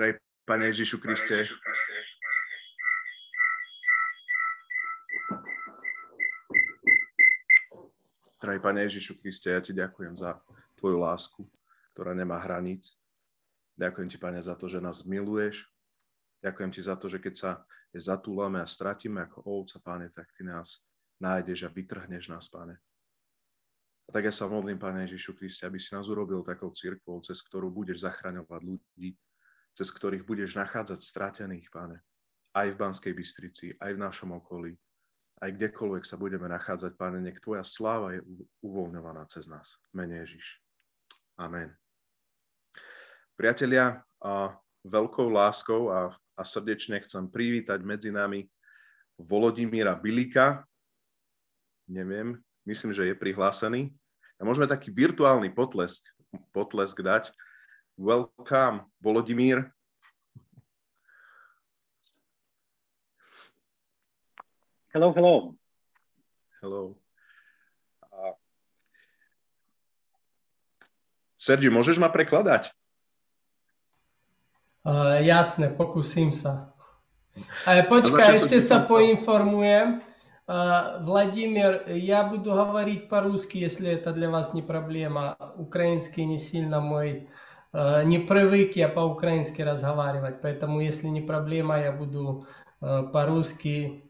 Drahý Pane Ježišu Kriste, Drahý Pane Ježišu Kriste, ja Ti ďakujem za Tvoju lásku, ktorá nemá hraníc. Ďakujem Ti, Pane, za to, že nás miluješ. Ďakujem Ti za to, že keď sa zatúlame a stratíme ako ovca, Pane, tak Ty nás nájdeš a vytrhneš nás, Pane. A tak ja sa modlím, Pane Ježišu Kriste, aby si nás urobil takou církvou, cez ktorú budeš zachraňovať ľudí, cez ktorých budeš nachádzať stratených, Pane. Aj v Banskej Bystrici, aj v našom okolí, aj kdekoľvek sa budeme nachádzať, Pane, nech Tvoja sláva je uvoľňovaná cez nás. Mene Ježiš. Amen. Priatelia, a veľkou láskou a, a srdečne chcem privítať medzi nami Volodimíra Bilika. Neviem, myslím, že je prihlásený. A môžeme taký virtuálny potlesk, potlesk dať. Welcome, Volodimír. Hello, hello. Hello. Sergio, môžeš ma prekladať? Uh, jasné, pokúsim sa. Ale počkaj, ešte sa поинформуем. Uh, Владимир, я буду говорить по-русски, если это для вас не проблема. Украинский не сильно мой, uh, не привык я по-украински разговаривать, поэтому если не проблема, я буду uh, по-русски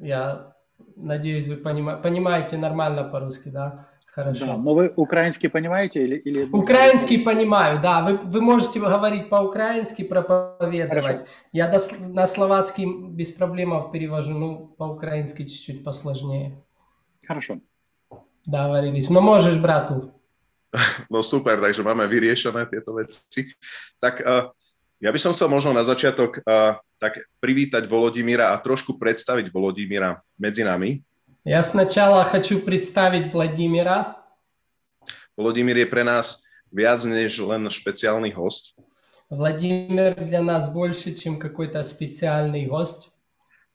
я надеюсь, вы понима... понимаете нормально по-русски, да? Хорошо. Да, но вы украинский понимаете или... или... Украинский понимаю, да. Вы, вы можете говорить по-украински, проповедовать. Хорошо. Я до, на словацкий без проблем перевожу, ну, по-украински чуть-чуть посложнее. Хорошо. Договорились. No môžeš, bratu. No super, takže máme vyriešené tieto veci. Tak uh, ja by som chcel možno na začiatok uh, tak privítať Volodimíra a trošku predstaviť Volodimíra medzi nami. Ja сначала хочу представить Владимира. Volodimír je pre nás viac než len špeciálny host. Владимир для нас больше, чем какой-то специальный гость.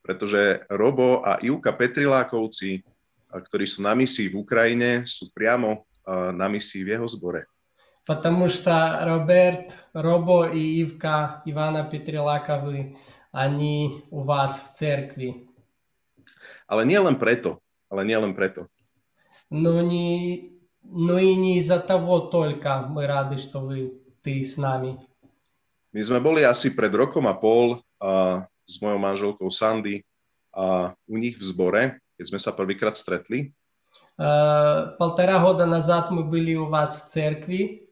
Pretože Robo a Ivka Petrilákovci, ktorí sú na misii v Ukrajine, sú priamo na misii v jeho zbore. Потому что Роберт, Робо и Ивка Ивана Петрилаковы ani u vás v cerkvi. Ale nie len preto. Ale nie len preto. No, не, no и не из-за того только мы рады, что вы, ты с нами. My sme boli asi pred rokom a pol a, s mojou manželkou Sandy a u nich v zbore, keď sme sa prvýkrát stretli. Uh, полтора года назад мы были у вас в церкви.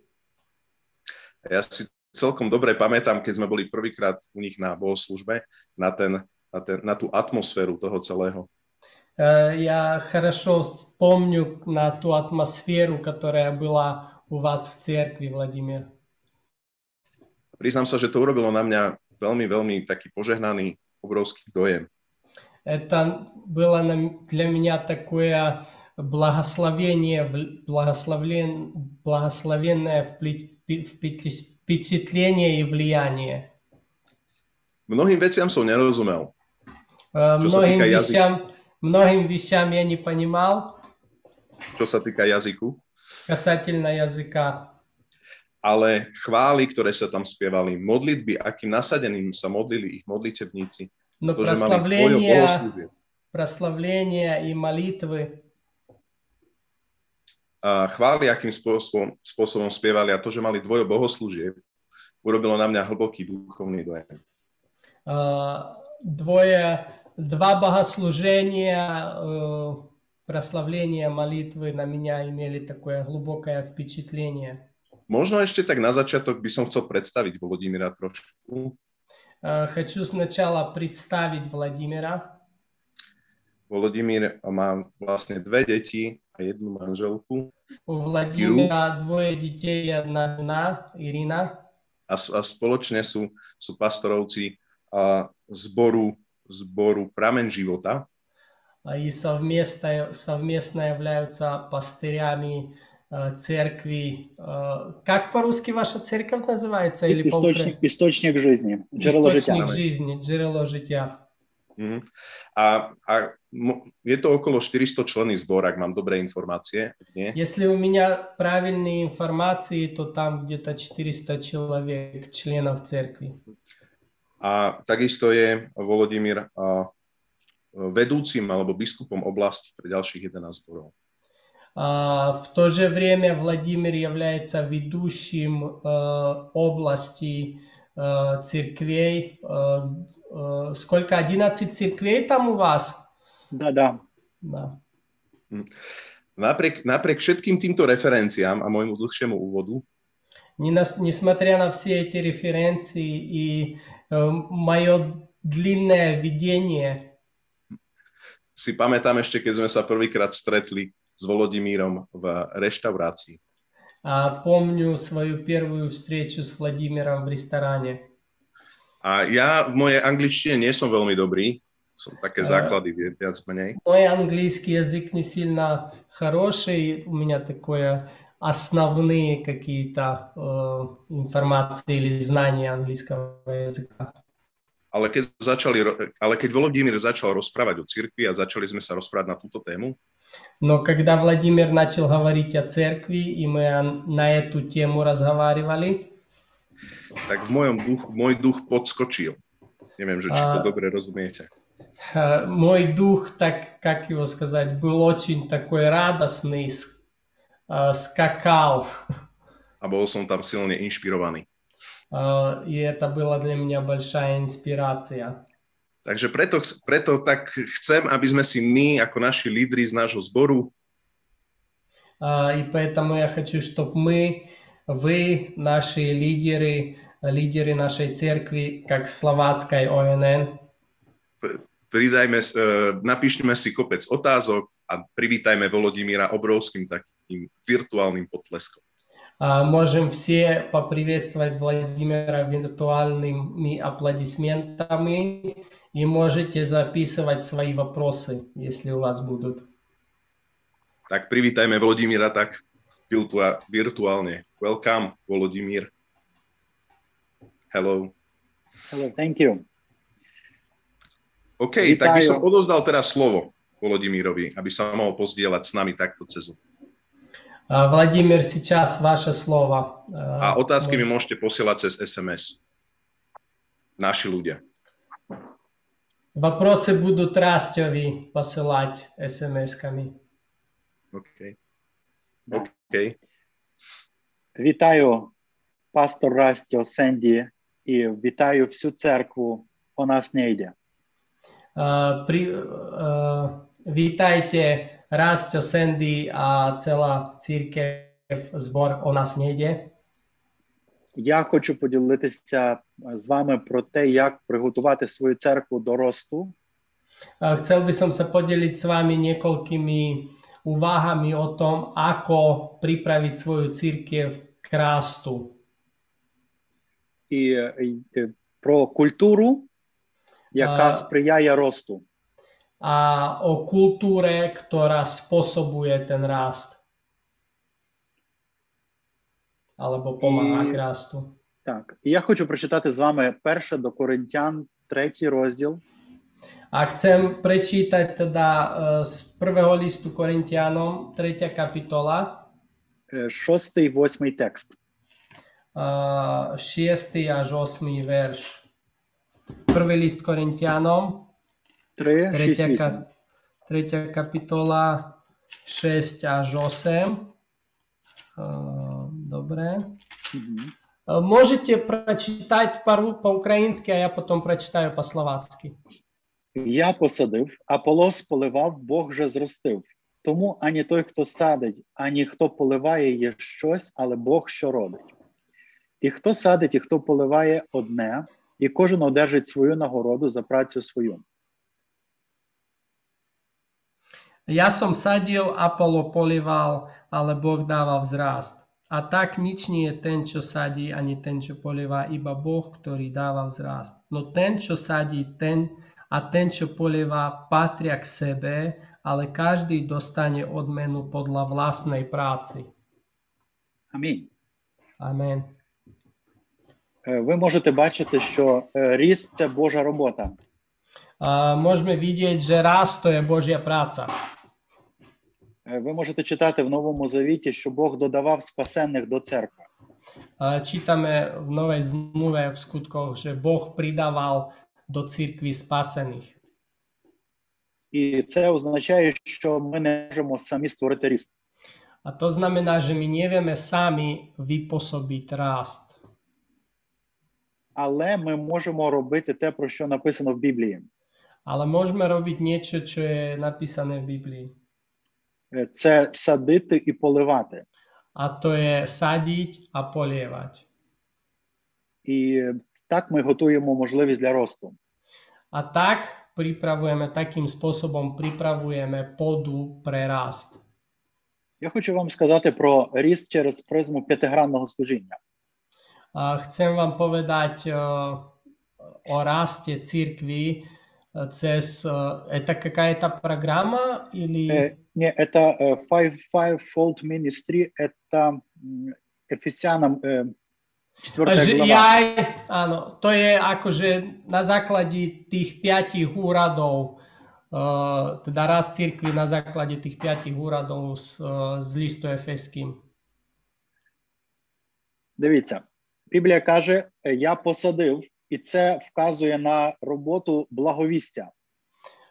Ja si celkom dobre pamätám, keď sme boli prvýkrát u nich na bohoslužbe, na, ten, na, ten, na tú atmosféru toho celého. Я хорошо вспомню на ту атмосферу, которая была у вас в церкви, Владимир. Признám sa, že to urobilo na mňa veľmi, veľmi taký požehnaný, obrovský dojem. Это было для меня такое благословение, благословен, благословенное впечатление и влияние. Многим вещам som nerozumel. Uh, многим вещам, многим вещам я не понимал. Čo sa týka jazyku. Касательно языка. Ale chvály, ktoré sa tam spievali, modlitby, akým nasadeným sa modlili ich modlitevníci. Но to, прославление, прославление и молитвы a chváli, akým spôsobom, spôsobom spievali a to, že mali dvojo bohoslúžieb, urobilo na mňa hlboký duchovný dojem. Uh, dvoje, два богослужения, uh, прославления, молитвы на меня имели такое глубокое впечатление. Možno ešte tak na začiatok by som chcel predstaviť Vladimíra trošku. Uh, хочу сначала представить Владимира. Volodymyr má vlastne dve deti a jednu manželku. У Владимира двое детей и одна жена, Ирина. A, a spoločne sú, sú pastorovci a zboru, zboru Pramen života. И совместно, совместно являются пастырями церкви. Как по-русски ваша церковь называется? Или источник, источник жизни. Источник жизни, джерело життя. Mm. A, a je to okolo 400 členy zbor, ak mám dobré информации. Nie? Если у меня правильные информации, то там где-то 400 человек, членов церкви. A takisto je Volodymyr a, vedúcim alebo biskupom oblasti pre ďalších 11 zborov. А, В то же время Владимир является ведущим э, области э, церквей. Э, э, Сколько? 11 церквей там у вас? Да-да. Да. Napriek, napriek všetkým týmto referenciám a môjmu dlhšiemu úvodu, Не нас- Несмотря на все эти референции и мое длинное видение, si pamätám ešte, keď sme sa prvýkrát stretli s Volodymírom v reštaurácii. а, помню свою первую встречу с Владимиром в ресторане. A ja v mojej angličtine nie som veľmi dobrý, som také A- základy vi- viac menej. Мой английский язык не сильно хороший, у меня такое основные какие-то э, информации или знания английского языка. Ale keď, začali, ro- ale keď Volodymyr začal rozprávať o cirkvi a začali sme sa rozprávať na túto tému, Но когда Владимир начал говорить о церкви, и мы о- на эту тему разговаривали, tak v mojom duch, môj duch podskočil. Neviem, že či to A- dobre rozumiete. э, мой дух, так как его сказать, был очень такой радостный, с- э, скакал, A bol som tam silne inšpirovaný. Э, и это была для меня большая инспирация. Takže preto, preto tak chcem, aby sme si my, ako naši lídri z nášho zboru, А, И поэтому я хочу, чтобы мы, вы, наши лидеры, лидеры нашей церкви, как словацкой ОНН, pridajme, e, napíšme si kopec otázok a privítajme Volodymyra obrovským takým virtuálnym potleskom. а, можем все поприветствовать Владимира виртуальными аплодисментами и можете записывать свои вопросы, если у вас будут. Tak privítajme Volodymyra tak virtua- virtuálne. Welcome, Volodymyr. Hello. Hello, thank you. OK, Vítajú. tak by som odozdal teraz slovo Volodymyrovi, aby sa mohol pozdieľať s nami takto cez Zoom. А, Владимир, сейчас ваше слово. A А, otázky mi мож- môžete posielať cez SMS. Naši ľudia. Вопросы будут Растёви посылать смс-ками. OK. Да. OK. Вітаю пастор Растіо Сенді і вітаю всю церкву. У нас не йде. А, При, а, Vítajte, Rastio, Sandy a celá církev, zbor o nás nejde. Я хочу поділитися з вами про те, як приготувати свою церкву до росту A Chcel by som sa podeliť s vami niekoľkými úvahami o tom, ako pripraviť svoju církev k rastu. і, і про культуру, яка А. сприяє росту. A o kultúre, ktorá spôsobuje ten rast. Alebo pomáha I- k rastu. Так, і я хочу прочитати з вами перше до Коринтян, третій розділ, A chcem prečítať teda e, z prvého listu Korintianom, 3. kapitola, е, шостий, восьмий текст. 6. až 8. verš. Prvý list Korintianom, Три, 3. шість, вісім. Ka- 3. kapitola, 6 až 8. E, Dobre. Prečítať parу- по-українськи, а я потім прочитаю по-словацки. Я посадив, Аполос поливав, Бог же зростив. Тому ані той, хто садить, ані хто поливає, є щось, але Бог що робить. І хто садить, і хто поливає одне, і кожен одержить свою нагороду за працю свою. Ja som sadil, Apollo polival, ale Boh dával vzrast. A tak nič nie je ten, čo sadí, ani ten, čo polieva, iba Boh, ktorý dáva vzrast. No ten, čo sadí, ten a ten, čo polieva, patria k sebe, ale každý dostane odmenu podľa vlastnej práci. Амінь. Amen. Е, Ви можете бачити, що е, ріст це Божа робота. A môžeme vidieť, že rast to je Božia práca. Е, Ви можете читати в Новому Завіті, що Бог додавав спасенних до церкви. A Čítame v Novej zmluve v skutkoch, že Boh pridával do církvy spasených. І це означає, що ми не можемо самі створити ріст. A to znamená, že my nevieme sami vypôsobiť rast, Але ми можемо робити те, про що написано в Біблії. môžeme robiť niečo, čo je napísané v Biblii. Е, Це садити і поливати. A to je sadiť a polievať. І так ми готуємо можливість для росту. Tak pripravujeme, takým spôsobom pripravujeme pôdu pre rast. Я хочу вам сказати про ріст через призму п'ятигранного служіння. A chcem vám povedať eh, o raste církvy eh, cez... eh, Это какая-то программа или... Е, Ні, це е, five, fivefold ministry, це м, Ефесянам е, 4 Že, глава. jaj, áno, to je akože na základe tých piatich úradov, uh, teda raz církvy na základe tých piatich úradov z, uh, z listu Efeským. Дивіться, Біблія каже: е, Я посадив, і це вказує на роботу благовістя.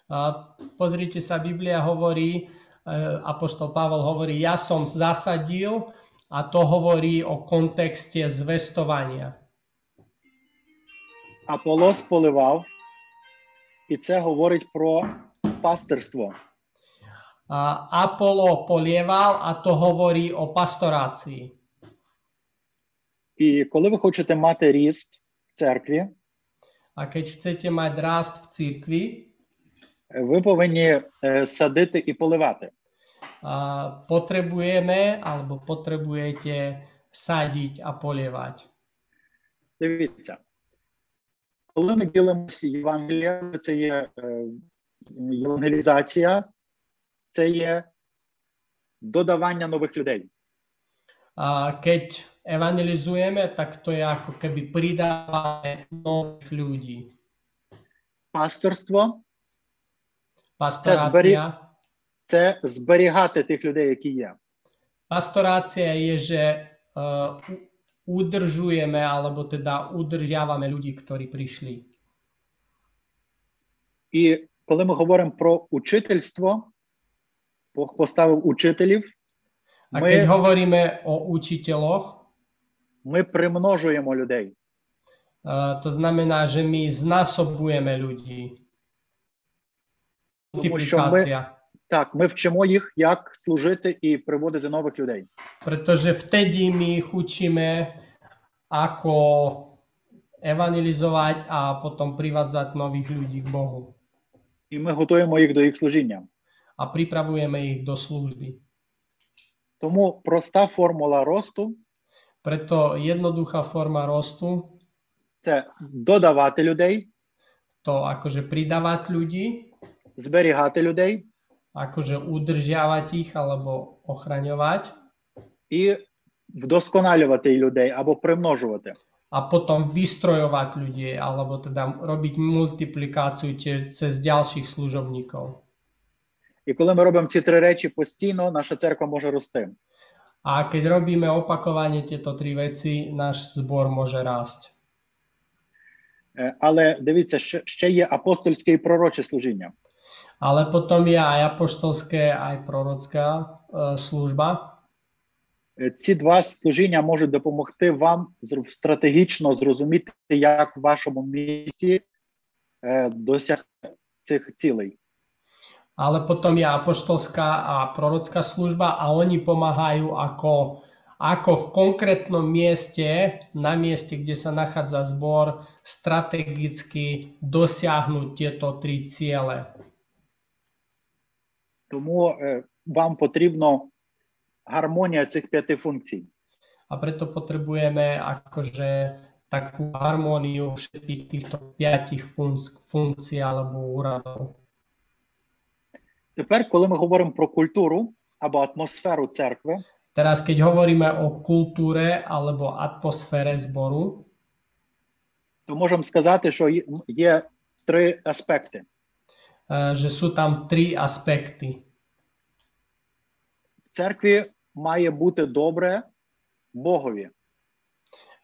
Uh, pozrite sa, Biblia hovorí, uh, Apoštol Pavel hovorí, ja som zasadil a to hovorí o kontexte zvestovania. Аполос поливав, і це говорить про пастирство. Uh, Apollo polieval a to hovorí o pastorácii. І коли ви хочете мати ріст в церкві, A keď chcete mať rast v církvi, ви повинні е, садити і поливати. a potrebujeme alebo potrebujete sadiť a polievať. Дивіться, коли ми ділимося Євангелієм, це є е, євангелізація, це є додавання нових людей. A keď evangelizujeme, tak to je ako keby pridávame nových ľudí. Пасторство Pastorácia, це зберігати тих людей, які є. pastorácia je, že uh, udržujeme alebo teda udržiavame ľudí, ktorí prišli. І коли ми говоримо про учительство, Бог поставив учителів, A keď ми, hovoríme o učiteľoch, ми примножуємо людей. uh, to znamená, že my що ми, Multiplikácia. так, ми вчимо їх, як служити і приводити нових людей. Vtedy my ich učíme, ako evangelizovať a potom privádzať nových ľudí k Bohu. І ми готуємо їх до їх служіння. A pripravujeme ich do služby. Тому проста формула росту Preto jednoduchá forma rostu, це додавати людей, to akože pridávať ľudí, зберігати людей akože udržiavať ich alebo ochraňovať і вдосконалювати людей або примножувати. a potom vystrojovať ľudí alebo teda robiť multiplikáciu tie- cez ďalších služobníkov. І коли ми робимо ці три речі постійно, наша церква може рости. A keď robíme opakovane tieto tri veci, náš zbor môže rásť. Але дивіться, ще, є апостольське і пророче служіння. Ale potom je aj apoštolské, aj prorocká e, služba. Е, Ці два служіння можуть допомогти вам стратегічно зрозуміти, як в вашому місті досягти цих цілей. Ale potom je apoštolská a prorocká služba a oni pomáhajú ako, ako v konkrétnom mieste, na mieste, kde sa nachádza zbor, strategicky dosiahnuť tieto tri ciele. Тому е, вам потрібно гармонія цих п'яти функцій. A preto potrebujeme akože takú harmóniu všetkých týchto piatich fun- funkcií alebo úradov. Тепер, коли ми говоримо про культуру або атмосферу церкви, Teraz, keď hovoríme o kultúre alebo atmosfére zboru, то можемо сказати, що є- три аспекти: že sú tam tri aspekty. в церкві має бути добре Богові.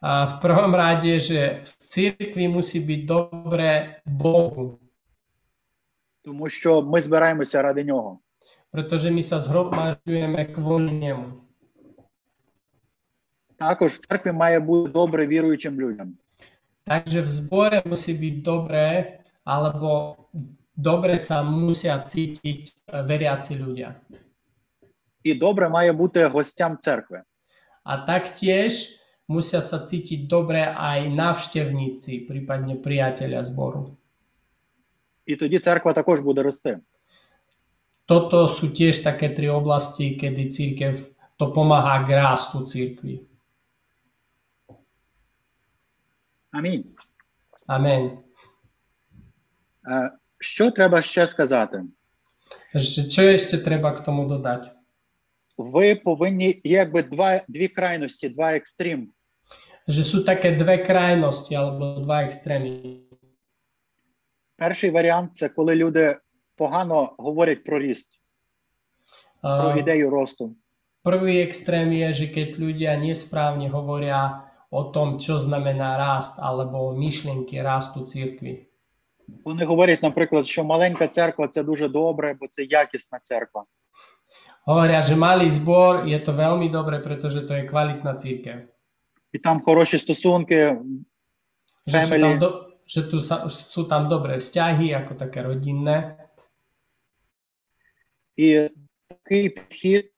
A v prvom rade, že v cirkvi musí byť dobre Bohu, тому що ми збираємося ради нього. my sa zhromažďujeme kvôli nemu. Також в церкві має бути добре віруючим людям. Takže v zbore musí byť dobré, alebo dobre sa musia cítiť eh, veriaci ľudia. І добре має бути гостям церкви. A taktiež musia sa cítiť dobre aj navštevníci, prípadne priatelia zboru. І тоді церква також буде рости. Toto sú tiež také tri oblasti, kedy církev to pomáha k rastu církvy. Амінь. Amen. Е, Що треба ще сказати? Že Čo ešte treba k tomu dodať? Ви повинні є якби два дві крайності, два екстрім. Že sú také dve krajnosti alebo dva extrémy. Перший варіант це коли люди погано говорять про ріст, про Uh, ідею росту. Prvý extrém je, že keď ľudia nesprávne hovoria o tom, čo znamená rast alebo myšlienky rastu církvy. Вони говорять, наприклад, що маленька церква це дуже добре, бо це якісна церква. Hovoria, že malý zbor je to veľmi dobre, pretože to je kvalitná církev. І там хороші стосунки, Že sú Family. Že tu sa, sú tam dobré vzťahy, ako také rodinné. і такий підхід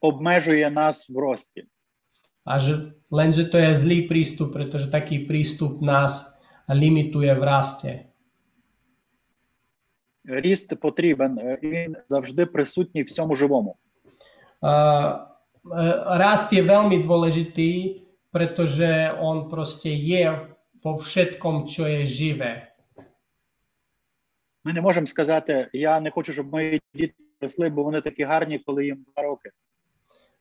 обмежує нас в рості. A že, lenže to je zlý prístup, pretože taký prístup nás limituje v raste. Ріст потрібен, е, він завжди присутній в живому. Uh, rast je veľmi dôležitý, pretože on proste je vo všetkom, čo je živé. Ми не можемо сказати, я не хочу, щоб мої діти росли, бо вони такі гарні, коли їм два роки.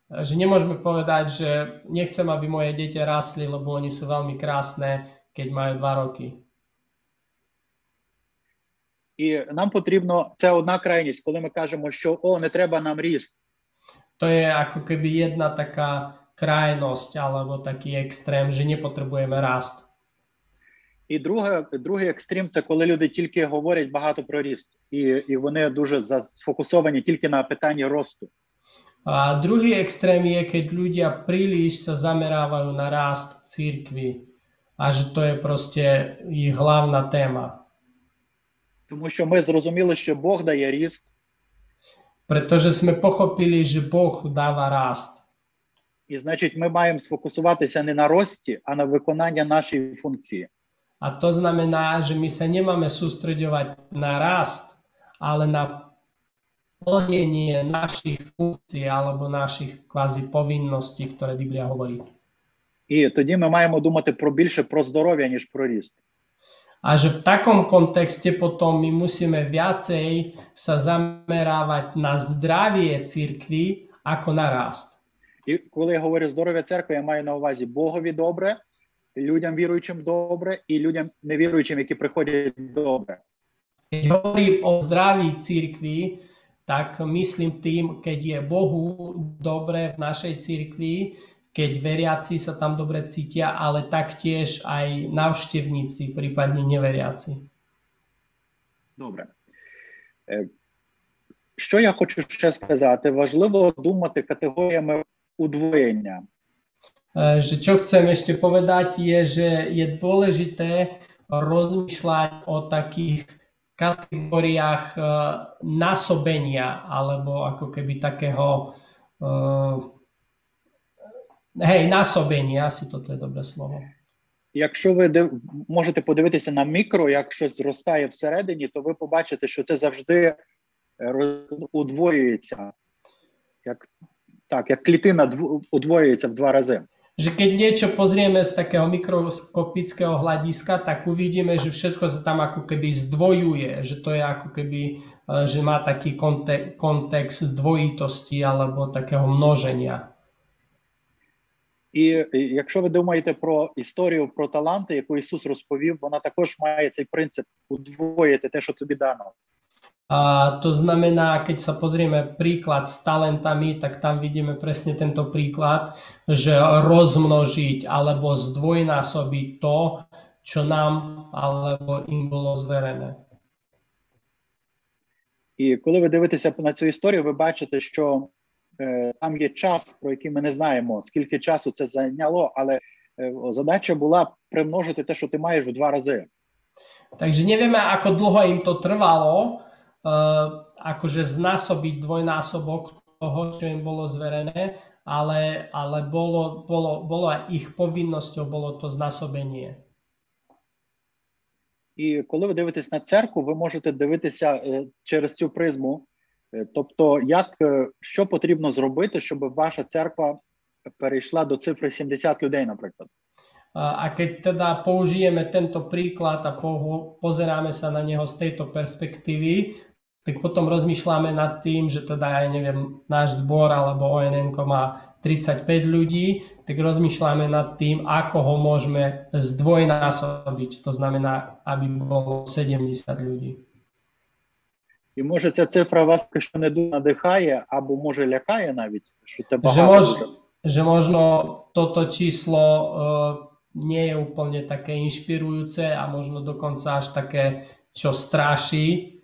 Že nemôžeme povedať, že nechcem, aby moje deti rastli, lebo oni sú veľmi krásne, keď majú dva roky. І нам потрібно це одна крайність, коли ми кажемо, що о, не треба нам ріст. To je ako keby jedna taká krajnosť alebo taký extrém, že nepotrebujeme rast. І друге, другий екстрім це коли люди тільки говорять багато про ріст, і, і вони дуже сфокусовані тільки на питанні росту. A druhý extrém je, keď ľudia príliš sa zamerávajú na rast církvy a že to je proste ich hlavná. Тому що ми зрозуміли, що Бог дає ріст, Pretože sme pochopili, že Boh dáva rast. і значить, ми маємо сфокусуватися не на рості, а на виконання нашої функції. A to znamená, že my sa nemáme sústreďovať na rast, ale na plnenie našich funkcií alebo našich kvázi povinností, ktoré Biblia hovorí. І тоді ми маємо думати про більше про здоров'я, ніж про ріст. A že v takom kontexte potom my musíme viacej sa zamerávať na zdravie církvy ako na rast. І коли я говорю здоров'я церкви, я маю на увазі Богові добре, людям віруючим добре, і людям невіруючим, які приходять добре. Keď hovorím o zdraví církvy, tak myslím tým, keď je Bohu dobre v našej církvi, keď veriaci sa tam dobre cítia, ale taktiež aj navštevníci, prípadne neveriaci. Добре. Е, Що я хочу ще сказати? Важливо думати категоріями удвоєння. E, Že čo chcem ešte povedať je, že je dôležité rozmýšľať o takých kategóriách e, násobenia alebo ako keby takého e, násobenia, asi toto je dobré slovo. Якщо ви можете подивитися на мікро, як щось зростає всередині, то ви побачите, що це завжди е, удвоюється. Як, так, як клітина удвоюється в два рази. Že keď niečo pozrieme z takého mikroskopického hľadiska, tak uvidíme, že všetko sa tam ako keby zdvojuje, že to je ako keby, e, že má taký konte- kontext dvojitosti alebo takého množenia. І е, якщо ви думаєте про історію про таланти, яку Ісус розповів, вона також має цей принцип удвоїти те, що тобі дано. A to znamená, keď sa pozrieme príklad s talentami, tak tam vidíme presne tento príklad, že rozmnožiť alebo zdvojnásobiť to, čo nám alebo im було зверене. І коли ви дивитеся на цю історію, ви бачите, що е, там є час, про який ми не знаємо, скільки часу це зайняло, але е, задача була примножити те, що ти маєш в два рази. Takže nevieme, ako dlho im to trvalo, uh, akože znásobiť dvojnásobok toho, čo im bolo zverené, ale, ale bolo, bolo, bolo aj ich povinnosťou, bolo to znásobenie. І коли ви дивитесь на церкву, ви можете дивитися е, через цю призму. Е, Тобто, як е, що потрібно зробити, щоб ваша церква перейшла до цифри 70 людей, наприклад. A keď teda použijeme tento príklad a pozeráme sa na neho z tejto perspektívy, tak potom rozmýšľame nad tým, že teda, ja neviem, náš zbor alebo ONN má 35 ľudí, tak rozmýšľame nad tým, ako ho môžeme zdvojnásobiť. To znamená, aby bolo 70 ľudí. І може ця цифра вас що не дуже надихає, або може лякає навіть, що це Že, багато. mož, дуже. že možno toto číslo uh, nie je úplne také inšpirujúce a možno dokonca až také, čo straší,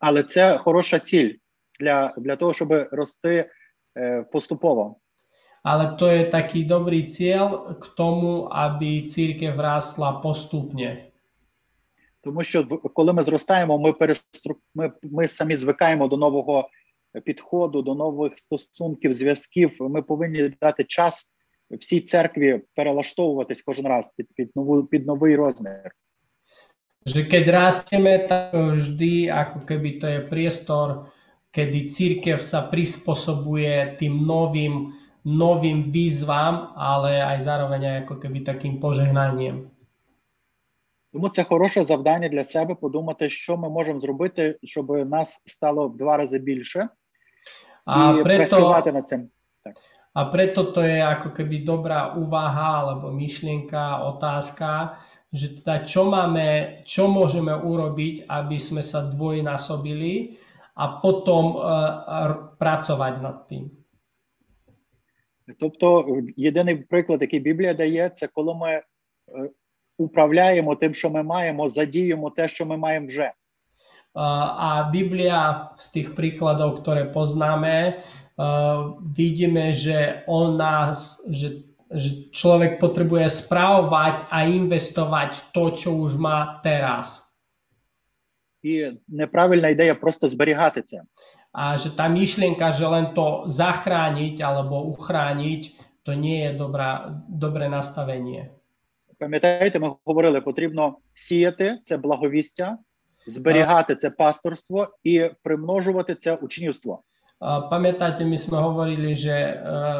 Але це хороша ціль для, для того, щоб рости е, поступово. ale to je taký dobrý cieľ k tomu, aby církev rástla postupne. Тому що коли ми зростаємо, ми, перестру... ми, ми самі звикаємо до нового підходу, до нових стосунків, зв'язків. Ми повинні дати час всій церкві перелаштовуватись кожен раз під, під, нову, під новий розмір. Že keď rastieme, tak vždy ako keby to je priestor, kedy církev sa prispôsobuje tým novým, novým výzvam, ale aj zároveň aj ako keby takým požehnaním. Тому це хороше завдання для себе подумати, що ми можемо зробити, щоб нас стало в два рази більше, A і preto, працювати над цим. a preto to je ako keby dobrá úvaha alebo myšlienka, otázka, že teda čo máme, čo môžeme urobiť, aby sme sa dvojnásobili a potom uh, r- pracovať nad tým. Тобто, єдиний приклад, який Біблія дає, це коли ми е, управляємо тим, що ми маємо, задіємо те, що ми маємо вже. A Biblia z tých príkladov, ktoré poznáme, vidíme, že on nás, že, že človek potrebuje správovať a investovať to, čo už má teraz. І неправильна ідея просто зберігати це. A že tá myšlienka, že len to zachrániť alebo uchrániť, to nie je dobrá, dobré nastavenie. Пам'ятаєте, ми говорили, потрібно сіяти це благовістя, зберігати це пасторство і примножувати це учнівство. A Pamätáte, my sme hovorili, že e,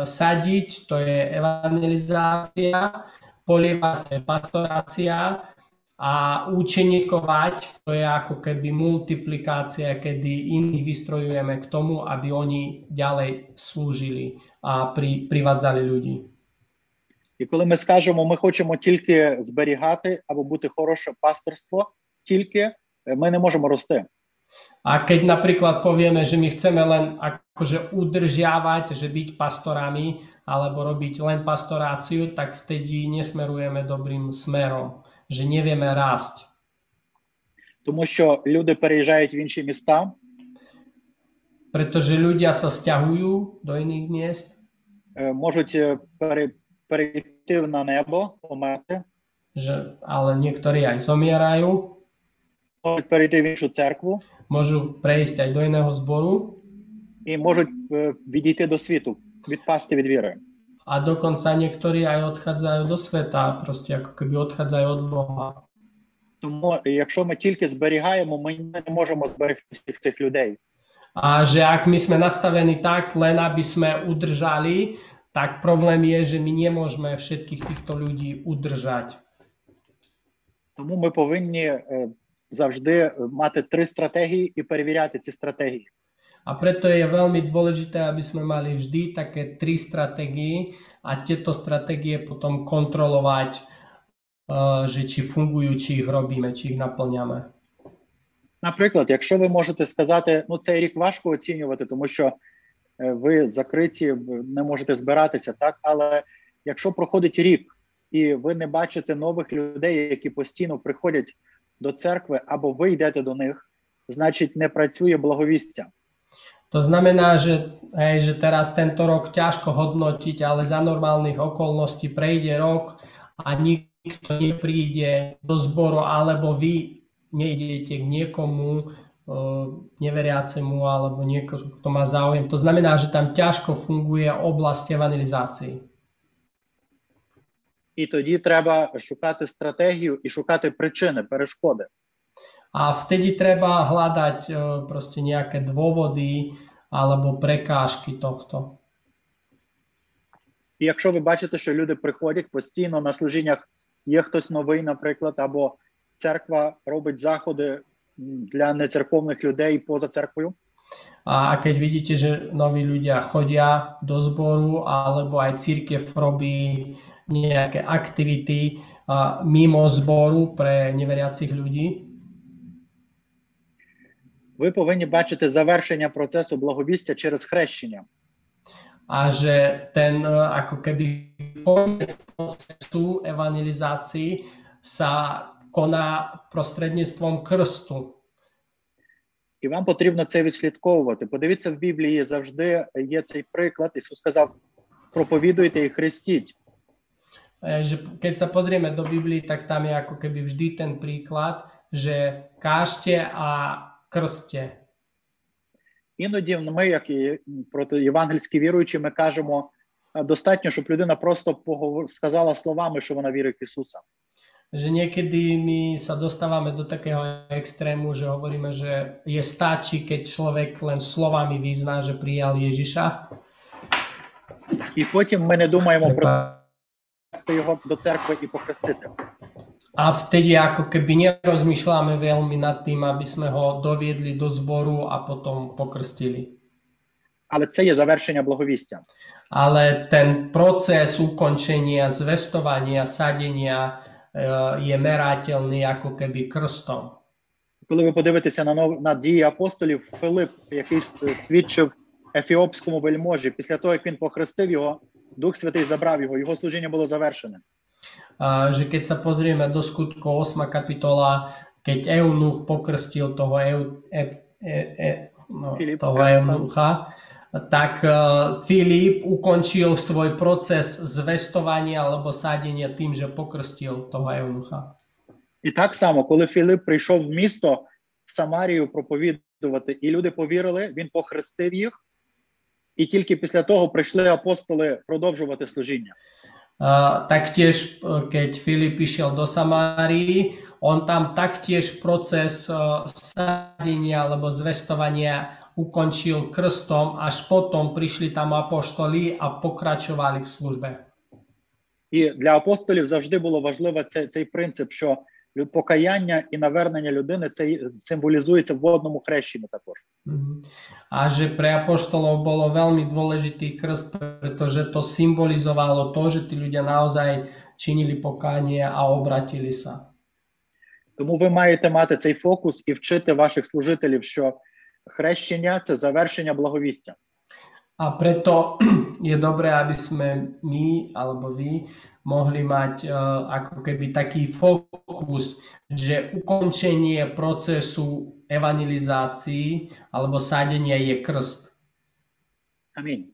sadiť to je evangelizácia, polievať to je pastorácia a učeníkovať to je ako keby multiplikácia, kedy iných vystrojujeme k tomu, aby oni ďalej slúžili a pri, privádzali ľudí. І коли ми скажемо, ми хочемо тільки зберігати або бути хороше пасторство, тільки е, ми не можемо рости. A keď napríklad povieme, že my chceme len akože udržiavať, že byť pastorami alebo robiť len pastoráciu, tak vtedy nesmerujeme dobrým smerom, že nevieme rásť. Тому що люди переїжджають в інші міста, Pretože ľudia sa stiahujú do iných miest, е, можуть е, пере, перейти на небо, померти, že, ale niektorí aj zomierajú, можуть перейти в іншу церкву môžu prejsť aj do iného zboru і можуть е, відійти до світу, відпасти від віри. a dokonca niektorí aj odchádzajú do sveta, proste ako keby odchádzajú od Boha. Тому, якщо ми тільки зберігаємо, ми не можемо зберегти всіх цих людей. A že ak my sme nastavení tak, len aby sme udržali, tak problém je, že my nemôžeme všetkých týchto ľudí udržať. Тому ми повинні е, завжди мати три стратегії і перевіряти ці стратегії. A preto je veľmi dôležité, aby sme mali vždy také tri stratégie a tieto stratégie potom kontrolovať, že či fungujú, či ich robíme, či ich naplňame. Наприклад, якщо ви можете сказати, ну цей рік важко оцінювати, тому що е, ви закриті, не можете збиратися, так але якщо проходить рік і ви не бачите нових людей, які постійно приходять до церкви, або ви йдете до них, значить не працює благовістя. To znamená, že, hej, že teraz tento rok ťažko hodnotiť, ale za normálnych okolností prejde rok a nikto nepríde do zboru, alebo vy nejdete k niekomu eh, neveriacemu alebo niekomu, kto má záujem. To znamená, že tam ťažko funguje oblasť evangelizácií. І тоді треба шукати стратегію і шукати причини, перешкоди. A vtedy treba hľadať eh, proste nejaké dôvody alebo prekážky tohto. І якщо ви бачите, що люди приходять постійно на служіннях, є хтось новий, наприклад, або церква робить заходи для нецерковних людей поза церквою, A keď vidíte, že noví ľudia chodia do zboru alebo aj církev robí nejaké aktivity a, mimo zboru pre neveriacich ľudí, ви повинні бачити завершення процесу благовістя через хрещення. a že ten e, ako keby koniec procesu evangelizácií sa koná prostredníctvom krstu. І вам потрібно це відслідковувати. Подивіться в Біблії завжди є цей приклад. Ісус сказав: проповідуйте і хрестіть. E, Že keď sa pozrieme do Biblii, tak tam je ako keby vždy ten príklad, že kážte a krste. Іноді ми, як і проти євангельські віруючі, ми кажемо «А, достатньо, щоб людина просто поговор... сказала словами, що вона вірить в Ісуса. Že niekedy my sa dostávame do takého extrému, že hovoríme, že je stačí, keď človek len slovami vyzná, že prijal Ježiša. І потім ми не думаємо про Prepa- те, його до церкви і похрестити. A vtedy ako keby nerozmýšľame veľmi nad tým, aby sme ho doviedli do zboru a potom pokrstili. Але це є завершення благовістя. Ale ten proces ukončenia, zvestovania, sadenia e, je merateľný ako keby krstom. Коли ви подивитеся на нов... на дії апостолів, Филип, який свідчив ефіопському вельможі, після того як він похрестив його, Дух Святий забрав його, його служіння було завершене. A, že keď sa pozrieme do skutkov 8. kapitola, keď Eunuch pokrstil toho, Eu, e, e, e, no, Filip, toho ja, Eunucha, tak uh, Filip ukončil svoj proces zvestovania alebo sadenia tým, že pokrstil toho Eunucha. І так само, коли Філип прийшов в місто в Самарію проповідувати, і люди повірили, він похрестив їх, і тільки після того прийшли апостоли продовжувати служіння. Uh, taktiež, uh, keď Filip išiel do Samárii, on tam taktiež proces uh, sadenia alebo zvestovania ukončil krstom, až potom prišli tam apoštoli a pokračovali v službe. І для апостолів завжди було важливо цей, цей принцип, що лю- покаяння і навернення людини це символізується в водному хрещенні також. Že pre apoštolov bolo veľmi dôležitý krst, pretože to symbolizovalo to, že tí ľudia naozaj činili a obratili sa. Тому ви маєте мати цей фокус і вчити ваших служителів, що хрещення це завершення благовістя. A preto je dobré, aby sme my alebo vy mohli mať uh, ako keby taký fokus, že ukončenie procesu evangelizácií alebo sadenia je krst. Амінь.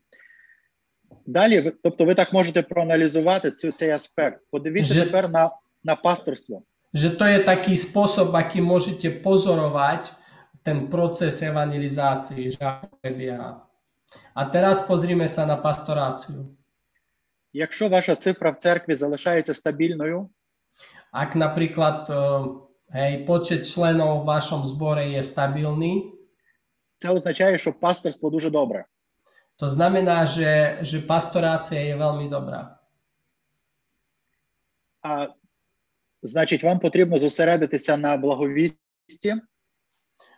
Далі, ви- тобто, ви так можете проаналізувати цю, цей аспект. Подивіться Же- тепер на, на пасторство. Že to je taký spôsob, aký môžete pozorovať ten proces evangelizácií, že ako prebieha. A teraz pozrime sa na pastoráciu. Якщо ваша цифра в церкві залишається стабільною, Ak napríklad eh, hej, počet členov v vašom zbore je stabilný, це означає, що пасторство дуже добре. to znamená, že, že pastorácia je veľmi dobrá. А значить, вам потрібно зосередитися на благовісті,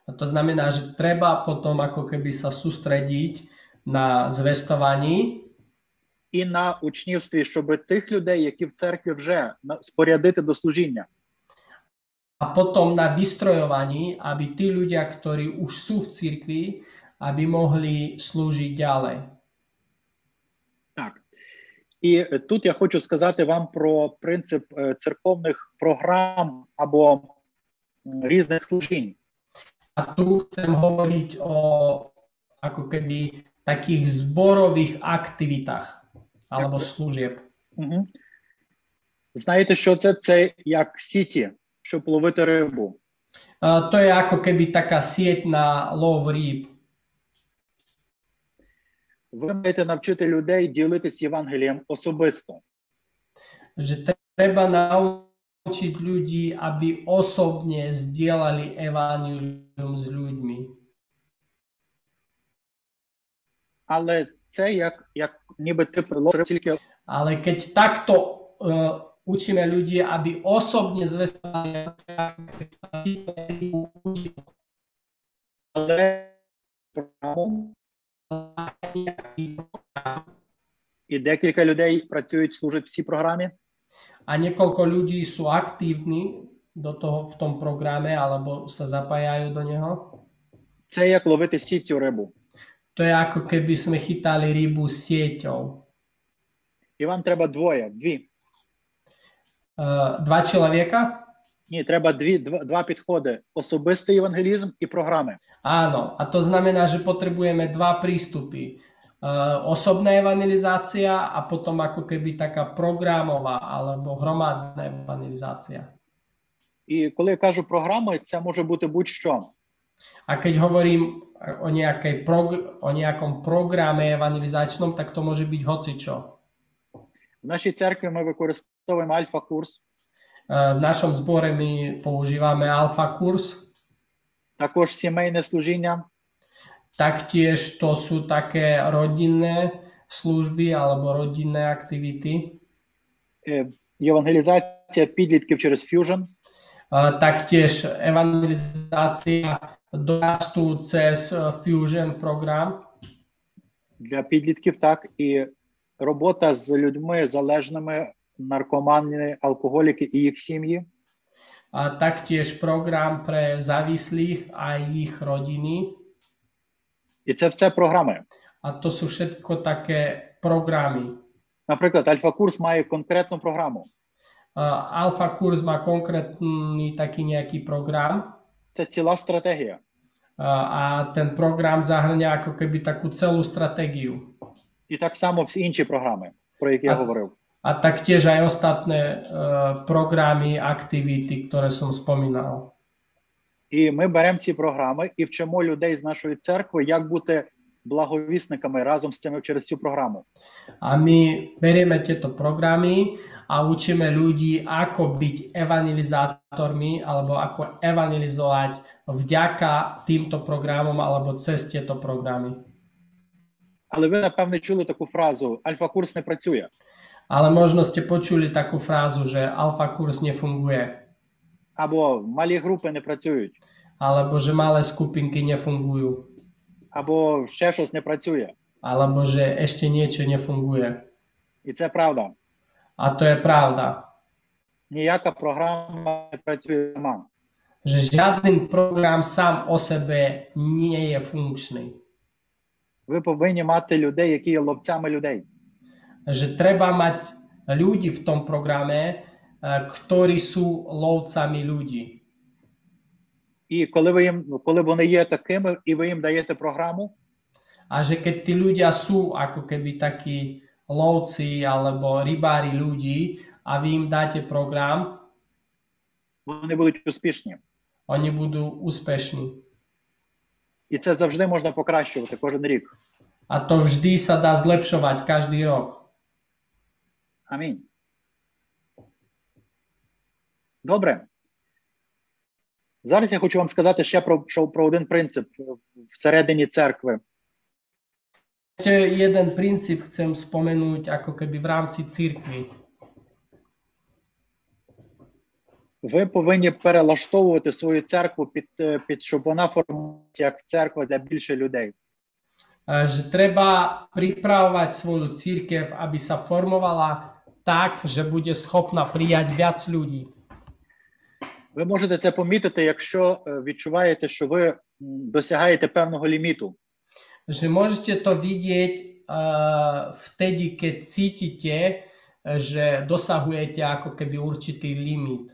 A to znamená, že treba potom ako keby sa sústrediť na zvestovaní і на учнівстві, щоб тих людей, які в церкві вже спорядити до служіння. a potom na vystrojovaní, aby tí ľudia, ktorí už sú v cirkvi, aby mohli slúžiť ďalej. Так. І тут я хочу сказати вам про принцип е, церковних програм або різних служінь. A tu chcem hovoriť o ako keby takých zborových aktivitách alebo služieb. Угу. Знаєте, що це? Це як сіті, щоб ловити рибу. A to je ako keby taká sieť na lov rýb. Ви маєте навчити людей ділитись Євангелієм особисто. Že treba naučiť ľudí, aby osobne zdieľali evanilium s ľuďmi. Але це як, як ніби ти приложив тільки Ale keď takto uh, učíme ľudí, aby osobne zvestovali але програму, і декілька людей працюють, служать в цій програмі. a niekoľko ľudí sú aktívni do toho, v tom programe alebo sa zapájajú do neho. Це як ловити сіттю рибу. To je ako keby sme chytali rybu sieťou. І вам треба двоє, дві. Uh, dva človeka? Ні, треба дві, два, два підходи: особистий євангелізм і програми. Áno, a to znamená, že potrebujeme dva prístupy. Uh, osobná evangelizácia a potom ako keby taká programová alebo hromadná evangelizácia. І коли я кажу програми, це може бути будь-що. A keď hovorím o, nejakej prog- o nejakom programe evangelizačnom, tak to môže byť hocičo. В нашій церкві ми використовуємо альфа-курс, Uh, v našom zbore my používame alfa kurz, також сімейне служіння, taktiež to sú také rodinné služby alebo rodinné aktivity. е, євангелізація підлітків через ф'южн, Uh, taktiež evangelizácia cez uh, Fusion program для підлітків, так і робота з людьми залежними, наркомани, алкоголіки і їх сім'ї. a taktiež program pre závislých a ich rodiny. І це все програми. A to sú všetko také programy. Наприклад, альфа-курс має конкретну програму. Uh, Alfa kurz má konkrétny taký nejaký program Це ціла стратегія. uh, a ten program zahrňa ako keby takú celú stratégiu. І так само всі інші програми, про які я А- говорив. A taktiež aj ostatné uh, programy, aktivity, ktoré som spomínal. І ми беремо ці програми і вчимо людей з нашої церкви, як бути благовісниками разом з цими через цю програму. A my berieme tieto programy a učíme ľudí, ako byť evangelizátormi alebo ako evangelizovať vďaka týmto programom alebo cez tieto programy. Але ви напевне чули таку фразу: альфа-курс не працює. Ale možno ste počuli takú frázu, že alfa kurz nefunguje, або малі групи не працюють, alebo že malé skupinky nefungujú, або ще щось не працює. alebo že ešte niečo nefunguje. І це правда. A to je pravda, Ніяка програма не працює сама. že žiadny program sám o sebe nie je funkčný. Ви повинні мати людей, які є ловцями людей. Že treba mať ľudí v tom programe, eh, ktorí sú lovcami ľudí. І коли ви їм, коли вони є такими, і ви їм даєте програму, A že keď tí ľudia sú ako keby takí lovci alebo rybári ľudí a vy im dáte program, вони будуть успішні. oni budú úspešní. І це завжди можна покращувати кожен рік. A to vždy sa dá zlepšovať každý rok. Амінь. Добре. Зараз я хочу вам сказати ще про, про один принцип всередині церкви. Ešte jeden princíp chcem spomenúť ako keby v rámci církvy. Ви повинні перелаштовувати свою церкву під, е, під щоб вона формувалася як церква для більше людей. E, Že treba pripravovať svoju církev, aby sa formovala tak, že bude schopná prijať viac ľudí. Ви можете це помітити, якщо е, відчуваєте, що ви м, досягаєте певного ліміту. Že môžete to vidieť uh, vtedy, keď cítite, že dosahujete ako keby určitý limit.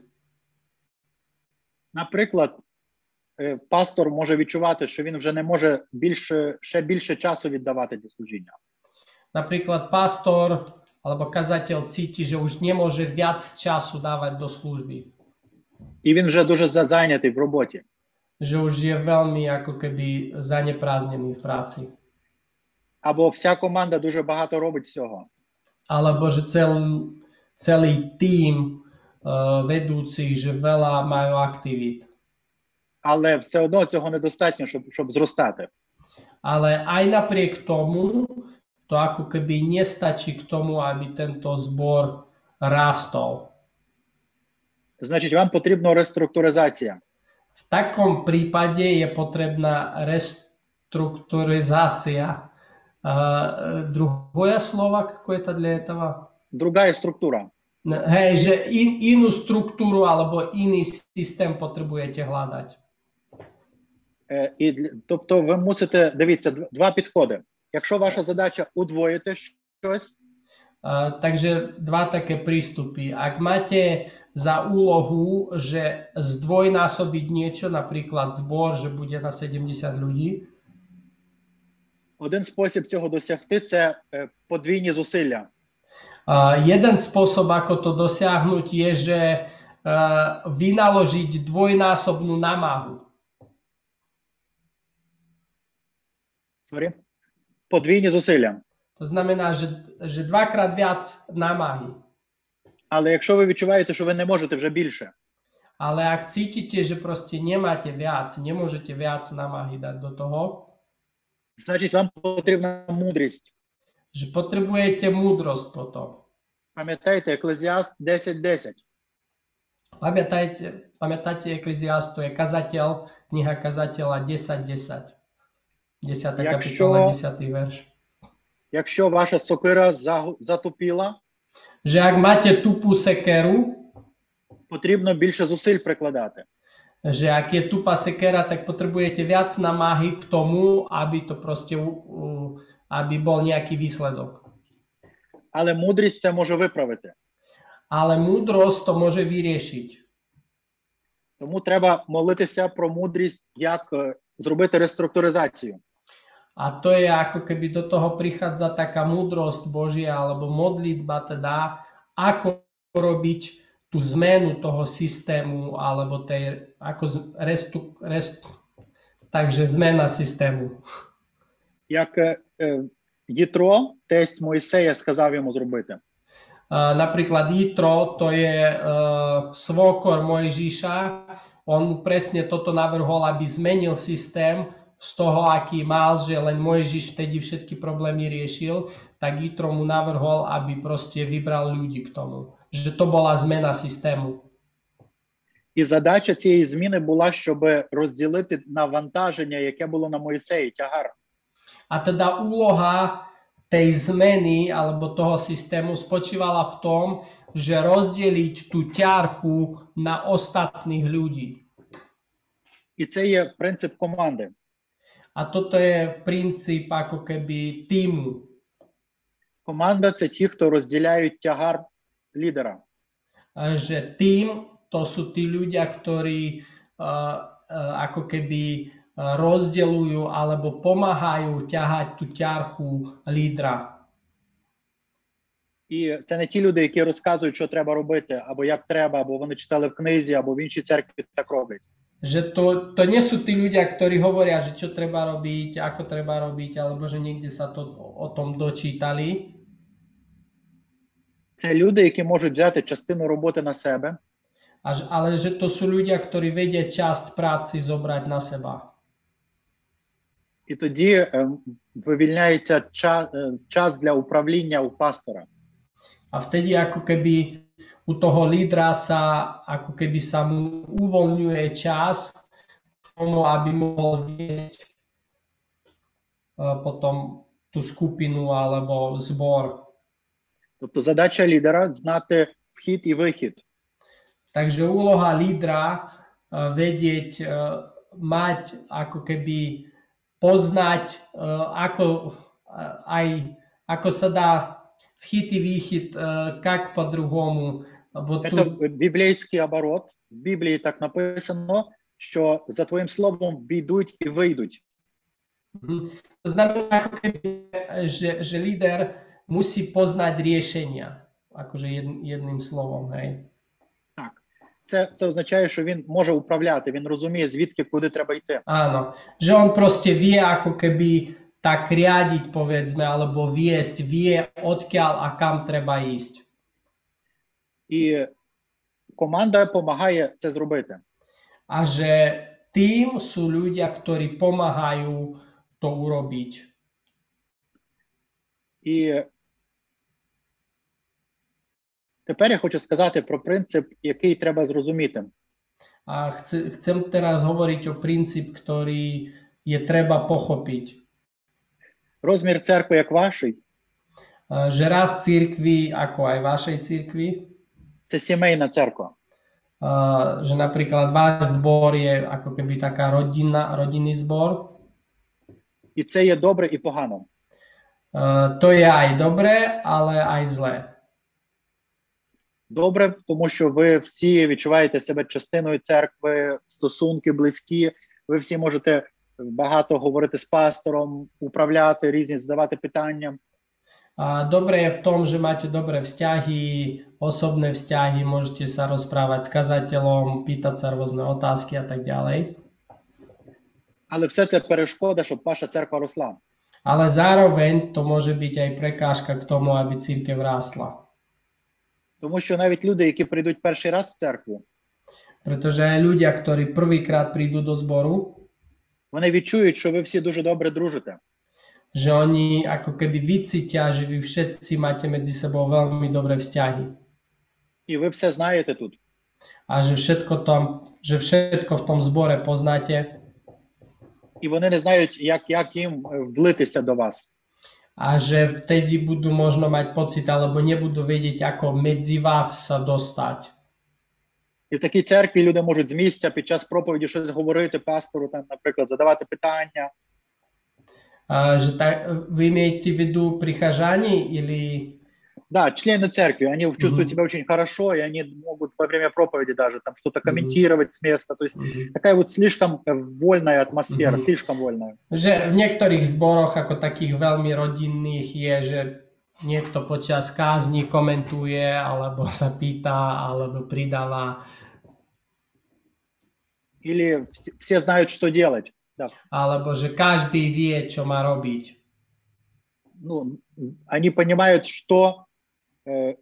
Наприклад, е, пастор може відчувати, що він вже не може більше ще більше часу віддавати для служіння. Napríklad pastor alebo kazateľ cíti, že už nemôže viac času dávať do služby. І він вже дуже за- зайнятий в роботі. Že už je veľmi ako keby zanepráznený v práci. Або вся команда дуже багато робить всього. Alebo že cel, celý tím uh, vedúcich, že veľa majú aktivít. Але все одно цього недостатньо, щоб, щоб зростати. Ale aj napriek tomu, to ako keby nestačí k tomu, aby tento zbor rástol. Значить, вам потрібна реструктуризація. V takom prípade je potrebná restrukturizácia. Uh, druhое слово какое-то для этого? Друга структура. Hej, že in, inú struktúru alebo iný systém potrebujete hľadať. Е, І, для- тобто ви мусите, дивіться, дв- два підходи. Якщо ваша задача удвоїти щось, Uh, takže dva také prístupy. Ak máte za úlohu, že zdvojnásobiť niečo, napríklad zbor, že bude na 70 ľudí, один спосіб цього досягти це е, подвійні зусилля. uh, jeden spôsob, ako to dosiahnuť, je, že uh, vynaložiť dvojnásobnú námahu. Sorry. Подвійні зусилля. To znamená, že, že dvakrát viac námahy. Але якщо ви відчуваєте, що ви не можете вже більше, Ale ak cítite, že proste nemáte viac, nemôžete viac námahy dať do toho, значить вам потрібна мудрість. že potrebujete múdrosť potom. Пам'ятаєте, Еклезіаст 10.10. Pamätajte, pamätáte Ekleziastu, je kazateľ, kniha kazateľa 10.10. 10. Якщо- kapitola, 10. verš. Якщо ваша сокира затупіла, Že ak потрібно більше зусиль прикладати. je tupá sekera, tak potrebujete viac namáhy k tomu, aby to proste, u- u- aby bol nejaký výsledok. Але мудрість це може виправити. Ale múdrosť to môže vyriešiť. Тому треба молитися про мудрість, як е, зробити реструктуризацію. A to je ako keby do toho prichádza taká múdrosť Božia alebo modlitba teda, ako robiť tú zmenu toho systému alebo tej, ako z- restu, rest, takže zmena systému. Як е, е, Єтро, тесть Мойсея, сказав йому зробити. Uh, napríklad Jitro, to je uh, svokor Mojžiša, on mu presne toto navrhol, aby zmenil systém z toho, aký mal, že len Mojžiš vtedy všetky problémy riešil, tak Jitro mu navrhol, aby proste vybral ľudí k tomu. Že to bola zmena systému. І задача цієї зміни була, щоб розділити навантаження, яке було на Мойсеї, тягар. A teda úloha tej zmeny alebo toho systému spočívala v tom, že rozdeliť tú ťarchu na ostatných ľudí. І це є принцип команди. A toto je princíp ako keby týmu. Команда це ті, хто розділяють тягар лідера. Sú tí ľudia, ktorí uh, uh, ako keby uh, rozdeľujú alebo pomáhajú ťahať tú ťarchu lídra. І це не ті люди, які розказують, що треба робити, або як треба, або вони читали в книзі, або в іншій церкві так роблять. Že to, to nie sú tí ľudia, ktorí hovoria, že čo treba robiť, ako treba robiť, alebo že niekde sa to o tom dočítali. Це люди, які можуть взяти частину роботи на себе Až, ale že to sú ľudia, ktorí vedia časť práci zobrať na seba. І тоді е, вивільняється час, час для управління у пастора. A vtedy ako keby u toho lídra sa, ako keby sa mu uvoľňuje čas k tomu, aby mohol viesť eh, potom tú skupinu alebo zbor. Тобто задача лідера знати вхід і вихід. Takže úloha lídra uh, vedieť, uh, mať ako keby poznať, uh, ako uh, aj ako sa dá вхід і вихід, uh, как по-другому. Це тут, біблійський оборот. В Біблії так написано, що за твоїм словом війдуть і вийдуть. Mhm. To znamená ako keby, že, že líder musí poznať riešenia, akože jed, jedným slovom, hej. Так. Це, це означає, що він може управляти, він розуміє, звідки куди треба йти. Áno, že on proste vie ako keby tak riadiť, povedzme, alebo viesť, vie odkiaľ a kam treba ísť. І команда допомагає це зробити. Že tým sú ľudia, ktorí pomáhajú to urobiť. І тепер я хочу сказати про принцип, який треба зрозуміти. Chce, chcem teraz hovoriť o princíp, ktorý je treba pochopiť. Розмір церкви як вашої Že raz církvy, ako aj vašej církvy, це сімейна церква. a že napríklad váš zbor je ako keby taká rodina, rodinný zbor, І це є добре і погано. a to je aj dobré, ale aj zlé. Добре, тому що ви всі відчуваєте себе частиною церкви, стосунки близькі. Ви всі можете багато говорити з пастором, управляти різні, задавати питання. Je v tom, že máte dobré vzťahy, osobné vzťahy, môžete sa rozprávať s kazateľom, pýtať sa rôzne otázky a tak ďalej. Але все це перешкода, щоб ваша церква росла. Ale zároveň to môže byť aj prekážka k tomu, aby církev rástla. Тому що навіть люди, які прийдуть перший раз в церкву, Pretože aj ľudia, ktorí prvýkrát prídu do zboru, вони відчують, що ви всі дуже добре дружите. Že oni ako keby vycítia, že vy všetci máte medzi sebou veľmi dobré vzťahy. І ви все знаєте тут. A že všetko, tam, že všetko v tom zbore poznáte І вони не знають, як, як їм е, влитися до вас. a že vtedy budú možno mať pocit alebo nebudú vedieť, ako medzi vás sa dostať. І в такій церкві люди можуть з місця під час проповіді щось говорити пастору, там, наприклад, задавати питання. Tak, вы имеете в виду прихожане или... Да, члены церкви, они чувствуют Мгм. себя очень хорошо, и они могут во время проповеди даже там что-то комментировать с места. То есть Mhm. такая вот слишком вольная атмосфера, Мгм. слишком вольная. Že v niektorých zboroch ako takých veľmi rodinných je, že niekto počas kázni komentuje, alebo sa pýta, alebo pridáva, Или все, все знают, что делать. Да. alebo že každý vie, čo má robiť. Ну, они понимают, что, э,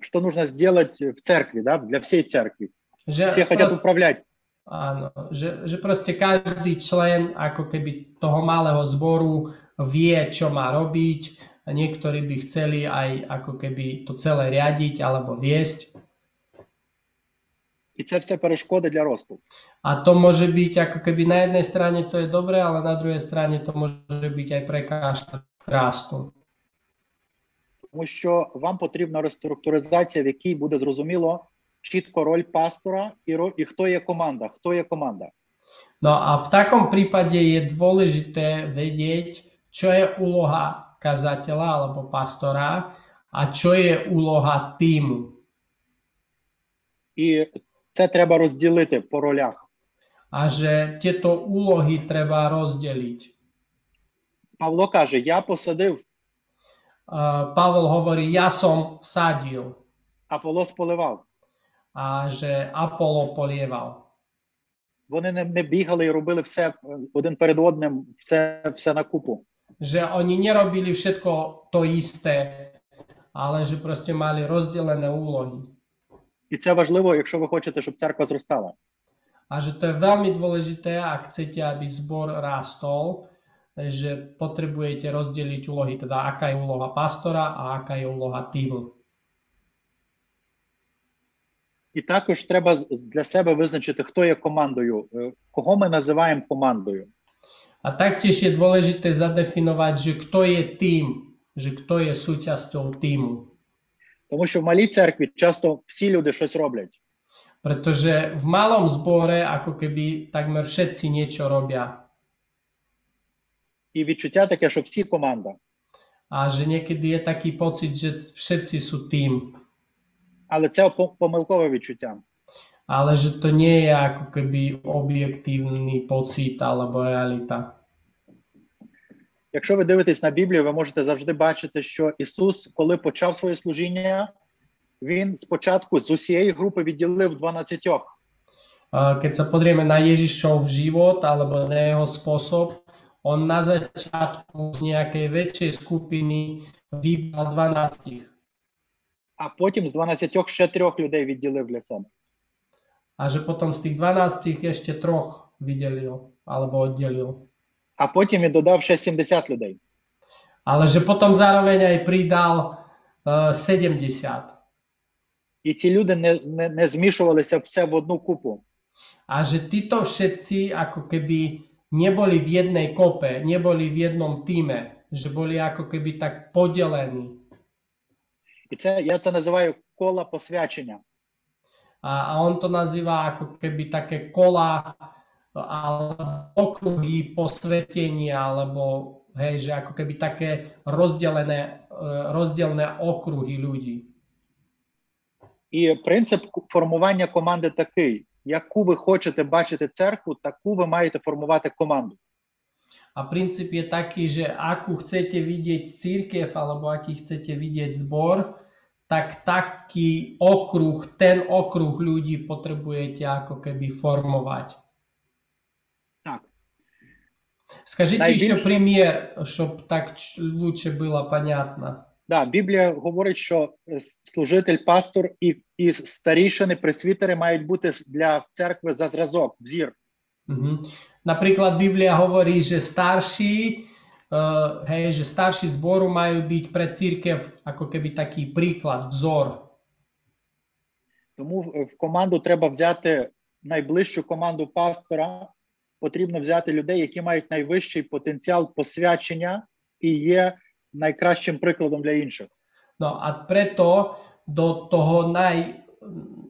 что нужно сделать в церкви, да, для всей церкви. Že Все хотят proste- управлять. Áno, že, že proste každý člen ako keby toho malého zboru vie, čo má robiť a niektorí by chceli aj ako keby to celé riadiť alebo viesť. І це все перешкоди для росту. A to môže byť ako keby na jednej strane to je dobré, ale na druhej strane to môže byť aj prekážka k rastu. Тому що вам потрібна реструктуризація, в якій буде зрозуміло чітко роль пастора і, ро- і хто є команда. Хто є команда. No a v takom prípade je dôležité vedieť, čo je úloha kazateľa alebo pastora a čo je úloha týmu. І це треба розділити по ролях. A že tieto úlohy treba rozdeliť. Павло каже: Я посадив, Uh, Pavol hovorí, ja som sadil Аполос поливав. a že Apollo polieval. Вони не, не бігали і робили все е, один перед одним, все, все на купу. Že oni nerobili všetko to isté, ale že proste mali rozdelené úlohy. І це важливо, якщо ви хочете, щоб церква зростала. A že to je veľmi dôležité, ak chcete, aby zbor rástol, že potrebujete rozdeliť úlohy, teda aká je úloha pastora a aká je úloha týmu. І також треба для себе визначити, хто є командою, е, кого ми називаємо командою. Je dôležité zadefinovať, že kto je tým, že kto je súčasťou týmu. Тому що в малій церкві часто всі люди щось роблять. Pretože v malom zbore ako keby takmer všetci niečo robia. І відчуття таке, що всі команда. A že niekedy je taký pocit, že všetci sú tým. Але це по- помилкове відчуття. Ale že to nie je ako keby objektívny pocit alebo realita. Якщо ви дивитесь на Біблію, ви можете завжди бачити, що Ісус, коли почав своє служіння, він спочатку з усієї групи відділив 12. A Keď sa pozrieme na Ježišov život alebo na jeho spôsob, on na začiatku z nejakej väčšej skupiny vybral 12. а потім з 12 ще трьох людей відділив для себе. A že potom z tých 12 ešte troch vydelil alebo oddelil. А потім він додав ще 70 людей. Ale že potom zároveň aj pridal uh, 70. І ці люди не, не, не змішувалися все в одну купу. A že títo všetci ako keby neboli v jednej kope, neboli v jednom týme, že boli ako keby tak podelení. І це я це називаю кола посвячення. A, a on to nazýva ako keby také kola alebo okruhy posvetenia, alebo hej, že ako keby také rozdelené, eh, rozdielne okruhy ľudí. І принцип формування команди такий: яку ви хочете бачити церкву, таку ви маєте формувати команду. A princíp je taký, že akú chcete vidieť církev alebo aký chcete vidieť zbor, tak taký okruh, ten okruh ľudí potrebujete ako keby formovať. Так. Скажите Найбільш- еще пример, чтобы так лучше было понятно. Да, Біблія говорить, що е, служитель, пастор і, і старішини, пресвітери мають бути для церкви за зразок, взір. Napríklad Biblia hovorí, že starší, uh, hej, že starší zboru majú byť pre církev ako keby taký príklad. Тому в- в команду треба взяти найближчу команду пастора. Потрібно взяти людей, які мають найвищий потенціал посвячення і є найкращим прикладом для інших. No a preto do toho naj,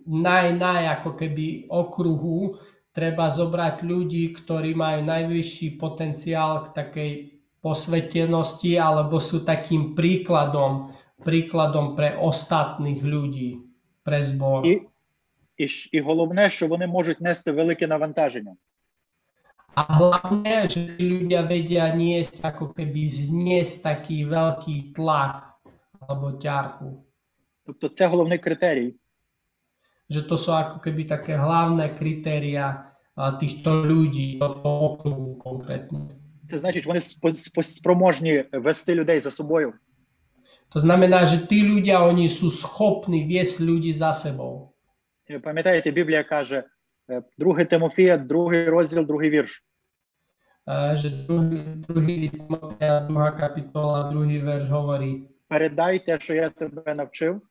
naj, naj ako keby okruhu treba zobrať ľudí, ktorí majú najvyšší potenciál k takej posvetenosti alebo sú takým príkladom, príkladom pre ostatných ľudí, pre zbor. І, і, щ- і головне, що вони можуть нести велике навантаження. A hlavne, že tí ľudia vedia niesť, ako keby zniesť taký veľký tlak alebo ťarchu. Тобто, це головний критерій. Že to sú ako keby také hlavné kritéria a, týchto ľudí, tohto okruhu konkrétne. Це значить, вони спо- спо- спроможні вести людей за собою. To znamená, že tí ľudia, oni sú schopní viesť ľudí za sebou. Е, Пам'ятаєте, Біблія каже, е, 2 Тимофія, другий розділ, другий вірш. Že druhý, druhý list Timotea, druhá kapitola, druhý verš hovorí, Передай те, що я тебе навчив,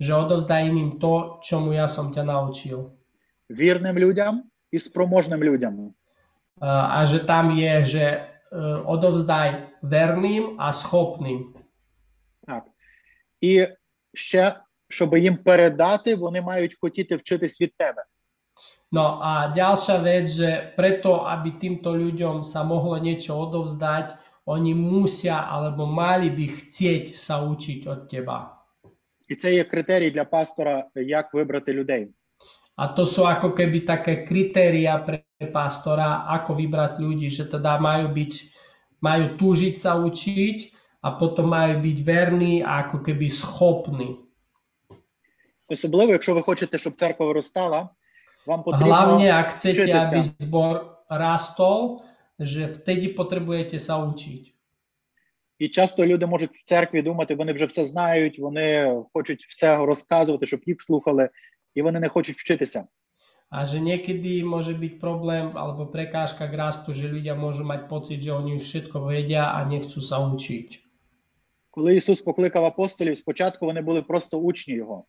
že odovzdaj iným to, čomu ja som ťa naučil. вірним людям і спроможним людям. A, a že tam je, že e, odovzdaj verným a schopným. Так. І ще, щоб їм передати, вони мають хотіти вчитись від тебе. No a ďalšia vec, že preto, aby týmto ľuďom sa mohlo niečo odovzdať, oni musia alebo mali by chcieť sa učiť od teba. І це є критерій для пастора, як вибрати людей. A to sú ako keby také kritéria pre pastora, ako vybrať ľudí, že teda majú byť, majú túžiť sa učiť a potom majú byť verní a ako keby schopní. Особливо, якщо ви хочете, щоб церква виростала, вам потрібно ak chcete, Učite aby sa. zbor rastol, že vtedy potrebujete. І часто люди можуть в церкві думати, вони вже все знають, вони хочуть все розказувати, щоб їх слухали, і вони не хочуть вчитися. Že niekedy môže byť problém alebo prekážka k rastu, že ľudia môžu mať pocit, že oni už všetko vedia a nechcú sa. Коли Ісус покликав апостолів, спочатку вони були просто учні його.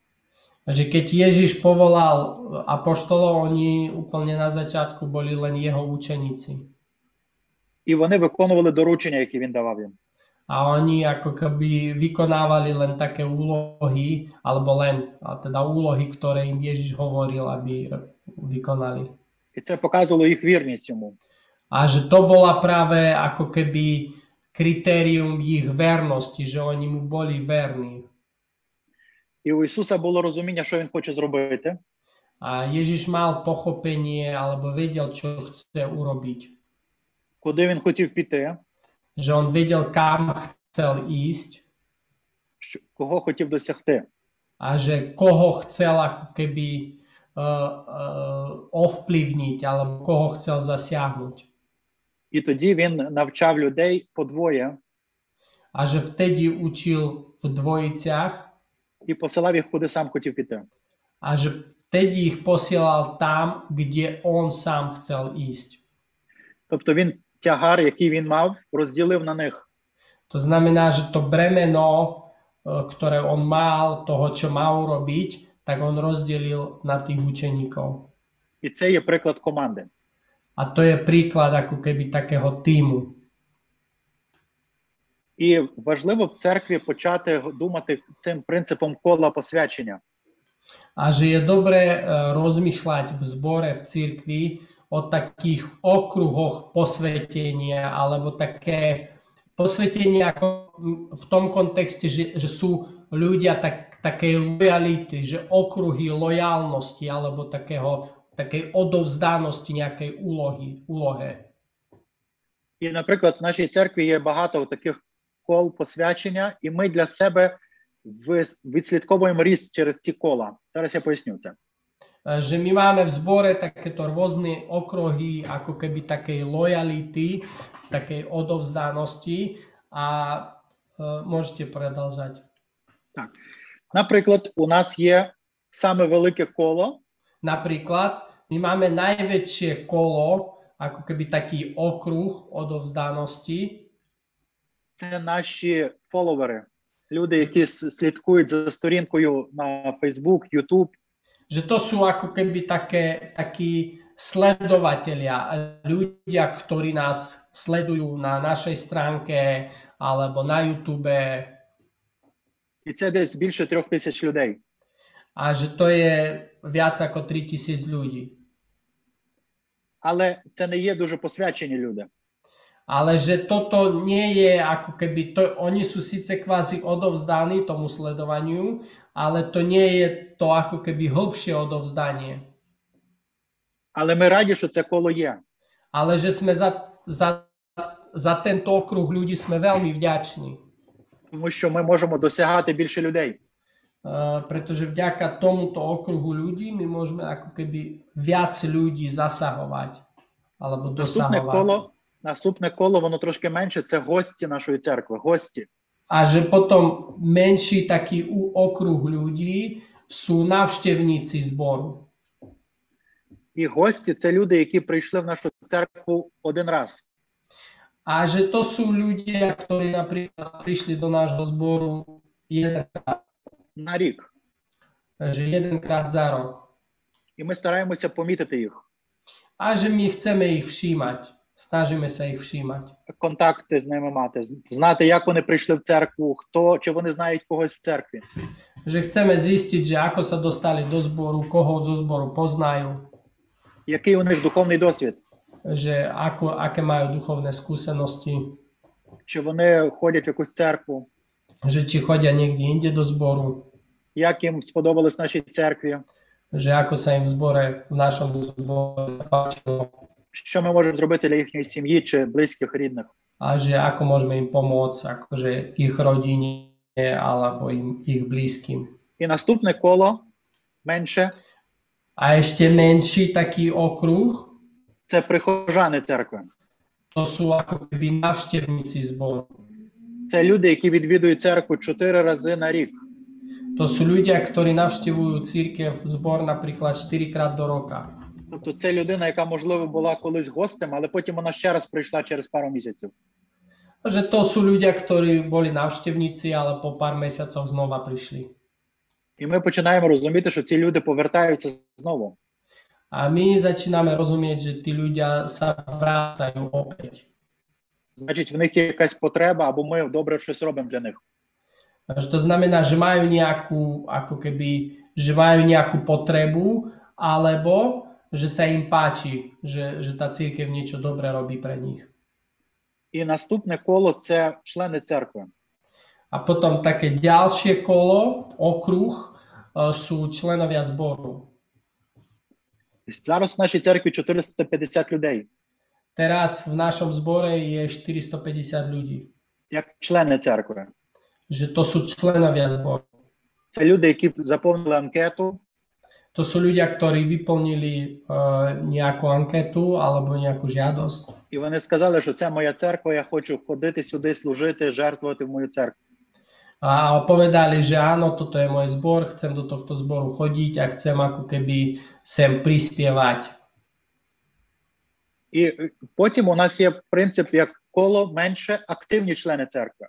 A že keď Ježiš povolal apoštolov, oni úplne na začiatku boli len jeho učeníci. І вони виконували доручення, які він давав їм. a oni ako keby vykonávali len také úlohy, alebo len, a teda úlohy, ktoré im Ježiš hovoril, aby vykonali. І це показувало їх вірність йому. A že to bola práve ako keby kritérium ich vernosti, že oni mu boli verní. І у Ісуса було розуміння, що він хоче зробити. A Ježiš mal pochopenie alebo vedel, čo chce urobiť. куди він хотів піти, Že on vedel, kam chcel ísť що- кого хотів досягти. chcel ako keby uh, uh, ovplyvniť alebo koho chcel zasiahnuť. І тоді він навчав людей подвоє A že vtedy učil v dvojiciach і посилав їх, куди сам хотів піти. a že vtedy ich posielal tam, kde on sám chcel ísť. Тобто він тягар, який він мав, розділив на них. To znamená, že to bremeno, e, ktoré on mal, toho, čo mal urobiť, tak on rozdelil na tých učeníkov. І це є приклад команди. A to je príklad ako keby takého týmu. І важливо в церкві почати думати цим принципом кола посвячення. E, rozmýšľať v zbore, v cirkvi o takých okruhoch posvetenia alebo také posvetenie ako v tom kontexte, že, že sú ľudia tak, takej lojality, že okruhy lojálnosti alebo takého, takej odovzdanosti nejakej úlohy, úlohe. І, наприклад, в нашій церкві є багато таких кол посвячення, і ми для себе відслідковуємо ріст через ці кола. Зараз я поясню це. E, Že my máme v zbore takéto rôzne okruhy ako keby takej lojality, takej odovzdanosti a e, môžete predlžať. Наприклад, у нас є саме велике коло, Napríklad, my máme najväčšie kolo, ako keby taký okruh odovzdanosti, це наші фоловери, люди, які слідкують за сторінкою на Facebook, YouTube, že to sú ako keby také, takí sledovatelia, ľudia, ktorí nás sledujú na našej stránke alebo na YouTube і це десь більше трьох тисяч людей. a že to je viac ako 3000 ľudí. Але це не є дуже посвячені люди. Ale že toto nie je ako keby, to, oni sú síce kvázi odovzdaní tomu sledovaniu, ale to nie je to ako keby hĺbšie odovzdanie. Але ми раді, що це коло є. Ale že sme za, za, za tento okruh ľudí sme veľmi vďační. тому що ми можемо досягати більше людей. Uh, pretože vďaka tomuto okruhu ľudí my môžeme ako keby viac ľudí zasahovať alebo Наступне dosahovať. коло, наступне коло, воно трошки менше. Це гості нашої церкви. Гості. A že potom menší taký u- okruh ľudí sú navštevníci zboru. І гості це люди, які прийшли в нашу церкву один раз. A že to sú ľudia, ktorí napríklad prišli do nášho zboru jedenkrát, на рік. že jedenkrát za rok. І ми стараємося помітити їх, A že my chceme ich všímať. Sa ich všímať. контакти з ними мати, знати, як вони прийшли в церкву, хто чи вони знають когось в церкві. Že chceme zistiť, že ako sa dostali do zboru, koho zo zboru poznajú, Який у них духовний досвід, že ako, aké majú duchovné skúsenosti, чи вони ходять в якусь церкву, že či chodia niekde inde do zboru, як їм сподобалось в нашій церкві, ako sa im v zbore, v našom zbore páčilo що ми можемо зробити для їхньої сім'ї чи близьких рідних. a že ako môžeme im pomôcť, akože ich rodine alebo im, ich blízkym. І наступне коло менше A ešte menší taký okruh, це прихожани церкви. ako keby navštevníci zboru. Це люди, які відвідують церкву чотири рази на рік. To sú ľudia, ktorí navštevujú církev, zbor napríklad 4 krát do roka. Тобто це людина, яка можливо була колись гостем, але потім вона ще раз прийшла через пару місяців. Že to sú ľudia, ktorí boli navštevníci, ale po pár mesiacoch znova prišli. І ми починаємо розуміти, що ці люди повертаються знову. A my začíname rozumieť, že tí ľudia sa vrácajú значить, в них є якась потреба, або ми добре щось робимо для них. Že to znamená, že majú nejakú, ako keby, že majú nejakú potrebu, alebo že sa im páči, že, že tá církev niečo dobré robí pre nich. І наступне коло це члени церкви. A potom také ďalšie kolo, okruh, e, sú členovia zboru. Зараз в нашій церкві 450 людей, Teraz v našom zbore je 450 ľudí. як члени церкви. Že to sú členovia zboru. Це люди, які заповнили анкету, To sú ľudia, ktorí vyplnili uh, nejakú anketu alebo nejakú žiadosť. і вони сказали, що це моя церква, я хочу ходити сюди, служити, жертвувати в мою церкву. A povedali, že áno, toto je môj zbor, chcem do tohto zboru chodiť a chcem ako keby sem prispievať. І е, потім у нас є принцип як коло менше активні члени церкви.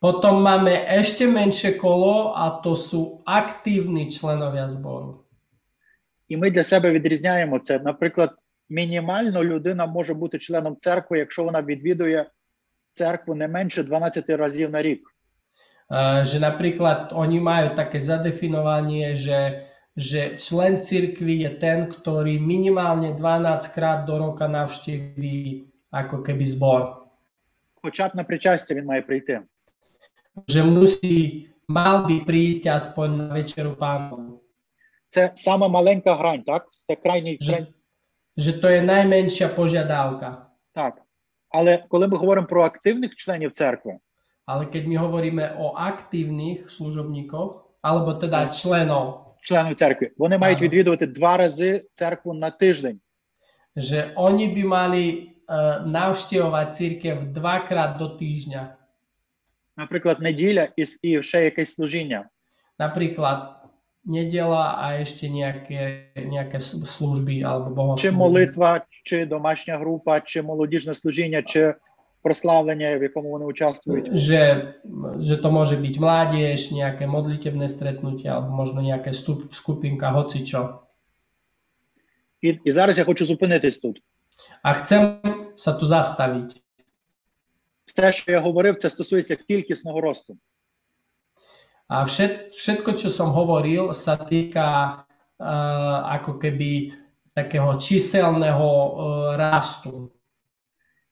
Potom máme ešte menšie kolo a to sú aktívni členovia zboru. І ми для себе відрізняємо це. Наприклад, мінімально людина може бути членом церкви, якщо вона відвідує церкву не менше 12 разів на рік. Že napríklad oni majú také zadefinovanie, že, že člen cirkvi je ten, ktorý minimálne 12 krát do roka navštíví ako keby zbor. Хоча б на причастя він має прийти. Že musí, mal by prísť aspoň na večeru pánovu. Це сама маленька грань, так? Це крайній край. že to je najmenšia požiadavka. Так. Але коли ми говоримо про активних членів церкви, Ale keď my hovoríme o aktívnych služobníkoch, alebo teda členov, членів церкви, вони мають Ага. відвідувати два рази церкву на тиждень. že oni by mali uh, navštevovať církev dvakrát do týždňa. Наприклад, неділя і, і ще якесь служіння. Napríklad nedela a ešte nejaké, nejaké sl- služby alebo Чи bohoslúžby. молитва, чи домашня група, чи молодіжне служіння, чи прославлення, в якому вони участвують. Že, že to môže byť mládež, nejaké modlitebné stretnutie alebo možno nejaké stup, skupinka, hocičo. І, і зараз я хочу зупинитись тут. A chcem sa tu zastaviť. Все, що я говорив, це стосується кількісного росту. A všet, všetko, čo som hovoril, sa týka uh, ako keby takého číselného uh, rastu.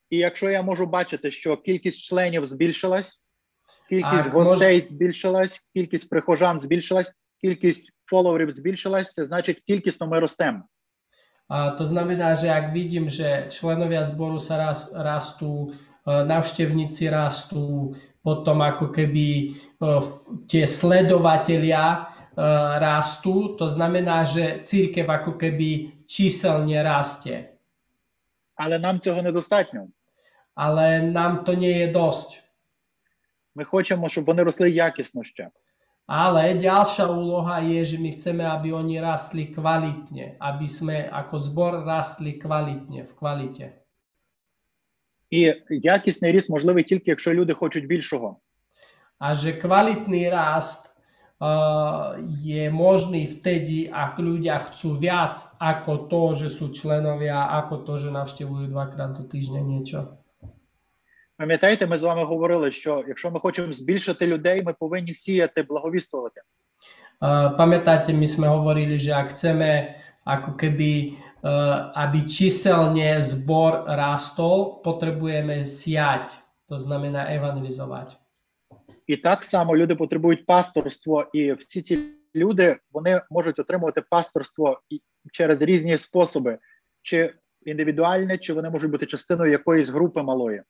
І якщо я можу бачити, що кількість членів збільшилась, кількість Так, гостей збільшилась, кількість прихожан збільшилась, кількість фоловерів збільшилась, це значить кількісно ми ростемо. A to znamená, že ak vidím, že členovia zboru sa ras, rastú, e, navštevníci rastú, potom ako keby e, v- tie sledovatelia e, rastú, to znamená, že církev ako keby číselne rastie. Але нам цього недостатньо. Ale nám to nie je dosť. Ми хочемо, щоб вони росли якісно ще. Ale ďalšia úloha je, že my chceme, aby oni rastli kvalitne, aby sme ako zbor rastli kvalitne, v kvalite. І якісний ріст можливий тільки, якщо люди хочуть більшого. Kvalitný rast uh, je možný vtedy, ak ľudia chcú viac ako to, že sú členovia, ako to, že navštevujú dvakrát do týždňa niečo. Пам'ятаєте, ми з вами говорили, що якщо ми хочемо збільшити людей, ми повинні сіяти. Uh, pamätáte, my sme hovorili, že ak chceme ako keby, uh, aby číselne zbor rastol, potrebujeme siať, to znamená evangelizovať. І так само люди потребують пасторство, і всі ці люди вони можуть отримувати пасторство через різні способи, чи індивідуальне, чи вони можуть бути частиною якоїсь групи малої.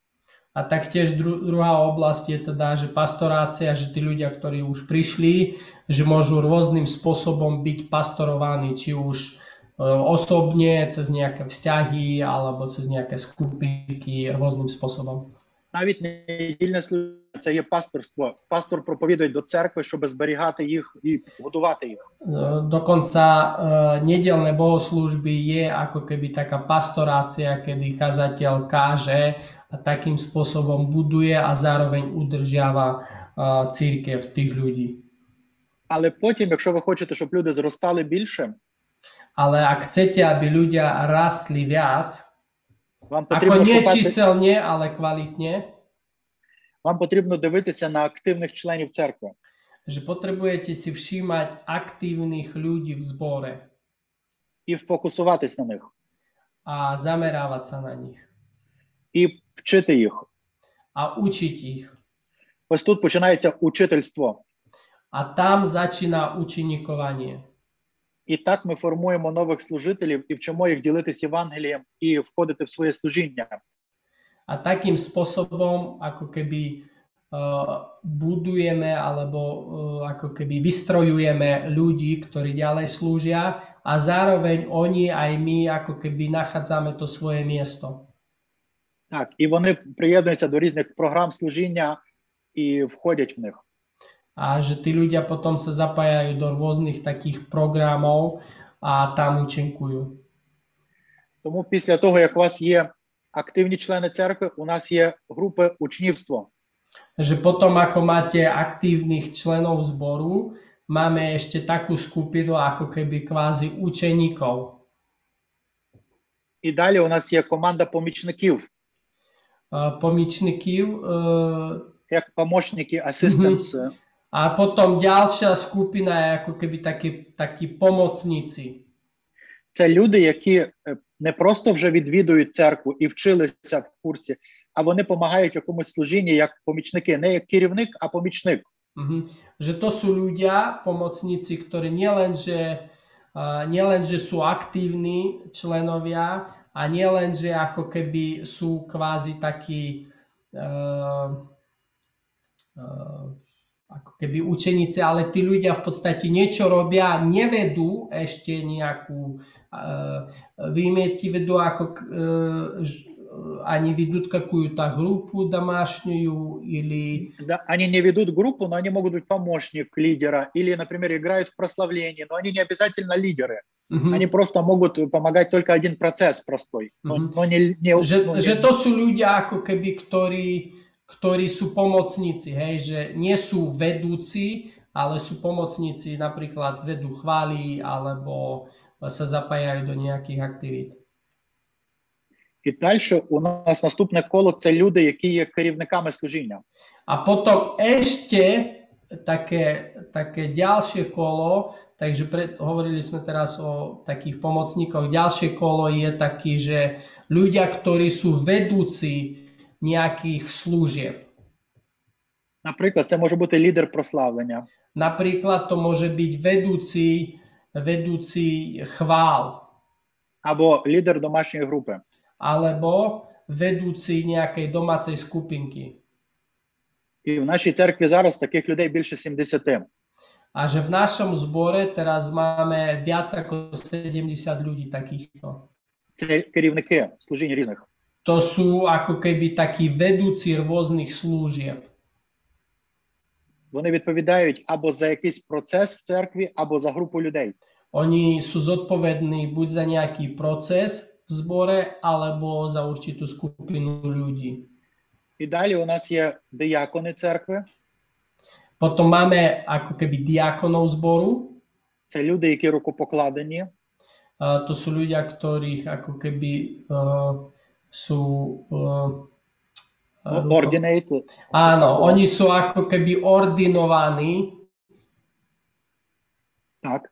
A taktiež dru- druhá oblasť je teda, že pastorácia, že tí ľudia, ktorí už prišli, že môžu rôznym spôsobom byť pastorovaní, či už e, osobne, cez nejaké vzťahy, alebo cez nejaké skupinky, rôznym spôsobom. Навіть недільне служіння це є пасторство. Пастор проповідує до церкви, щоб зберігати їх і годувати їх. E, e, nedelné bohoslúžby je ako keby taká pastorácia, kedy kazateľ káže a takým spôsobom buduje a zároveň e, církev tých ľudí. Але потім, якщо ви хочете, щоб люди зростали більше, Ale ak chcete, aby ľudia rastli viac, Вам Ako потрібно nie шукати, číselne, ale kvalitne. вам потрібно дивитися на активних членів церкви. Že potrebujete si všímať aktívnych ľudí v zbore і фокусуватись на них, a zamerávať sa na nich і вчити їх. a učiť ich. Ось тут починається учительство. A tam začína učinikovanie. І так ми формуємо нових служителів і вчимо їх ділитись Євангелієм і входити в своє служіння. Takým spôsobom, ako keby uh, budujeme alebo uh, ako keby vystrojujeme ľudí, ktorí ďalej slúžia a zároveň oni aj my ako keby nachádzame to svoje miesto. Так, і вони приєднуються до різних програм служіння і входять в них. A že tí ľudia potom sa zapájajú do rôznych takých programov a tam účinkujú. Тому після того, як у вас є активні члени церкви, у нас є групи учнівство. Že potom, ako máte aktívnych členov zboru, máme ešte takú skupinu ako keby kvázi učeníkov. І далі у нас є команда помічників, Uh, uh, як помощники, асистенс. A potom ďalšia skupina je ako keby takí, takí pomocníci. Це люди, які е, не просто вже відвідують церкву і вчилися в курсі, а вони допомагають якомусь служінні як помічники, не як керівник, а помічник. Mhm. Že to sú ľudia, pomocníci, ktorí nielen, že, uh, nielen, že sú aktívni členovia a nielen, ako keby sú kvázi takí uh, uh, ako keby učeníci, ale tí ľudia v podstate niečo robia, nevedú ešte nejakú, uh, вы имеете в виду, ako, uh, ž- они ведут какую-то группу домашнюю или Да, они не ведут группу, но они могут быть помощник лидера или, например, играют в прославлении, но они не обязательно лидеры. Мгм. Они просто могут помогать только один процесс простой, но, Мгм. но не, не, že, ну, не- že to sú ľudia ako keby, ktorí, ktorí sú pomocníci, hej, že nie sú vedúci, ale sú pomocníci, napríklad vedú chvály alebo sa zapájajú do nejakých aktivít. І далі у нас наступне коло це люди, які є керівниками служіння. A potom ešte také, také ďalšie kolo, takže pred, hovorili sme teraz o takých pomocníkoch, ďalšie kolo je taký, že ľudia, ktorí sú vedúci nejakých služieb. Наприклад, це може бути лідер прославлення, Napríklad to môže byť vedúci, vedúci chvál або лідер домашньої групи. alebo vedúci nejakej domácej skupinky. І в нашій церкві зараз таких людей більше 70. A že v našom zbore teraz máme viac ako 70 ľudí takýchto. Це керівники служінь різних. To sú ako keby takí vedúci rôznych služieb. Вони відповідають або за якийсь процес в церкві, або за групу людей. Oni sú zodpovední buď za nejaký proces v zbore, alebo za určitú skupinu ľudí. І далі у нас є диякони церкви. Potom máme ako keby diakonov zboru, Це люди, які рукопокладені. A to sú ľudia, ktorých ako keby uh, sú... Uh, ruko- Ордінейт. Áno, oni sú ako keby ordinovaní Так.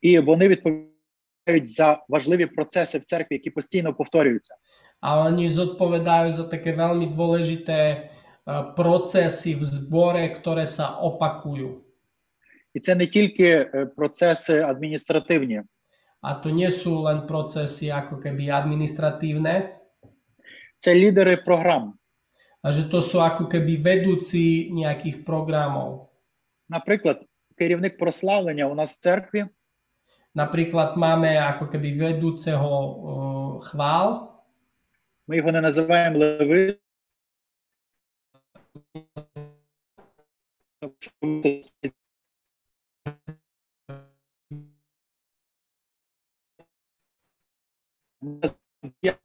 І вони відповідають за важливі процеси в церкві, які постійно повторюються. a oni zodpovedajú za také veľmi dôležité uh, procesy v zbore, ktoré sa opakujú. І це не тільки е, процеси адміністративні, A to nie sú len procesy ako keby administratívne, Це лідери програм. a že to sú ako keby vedúci nejakých programov. Наприклад, керівник прославлення у нас в церкві Napríklad máme ako keby vedúceho uh, chvál, Ми його не називаємо леви.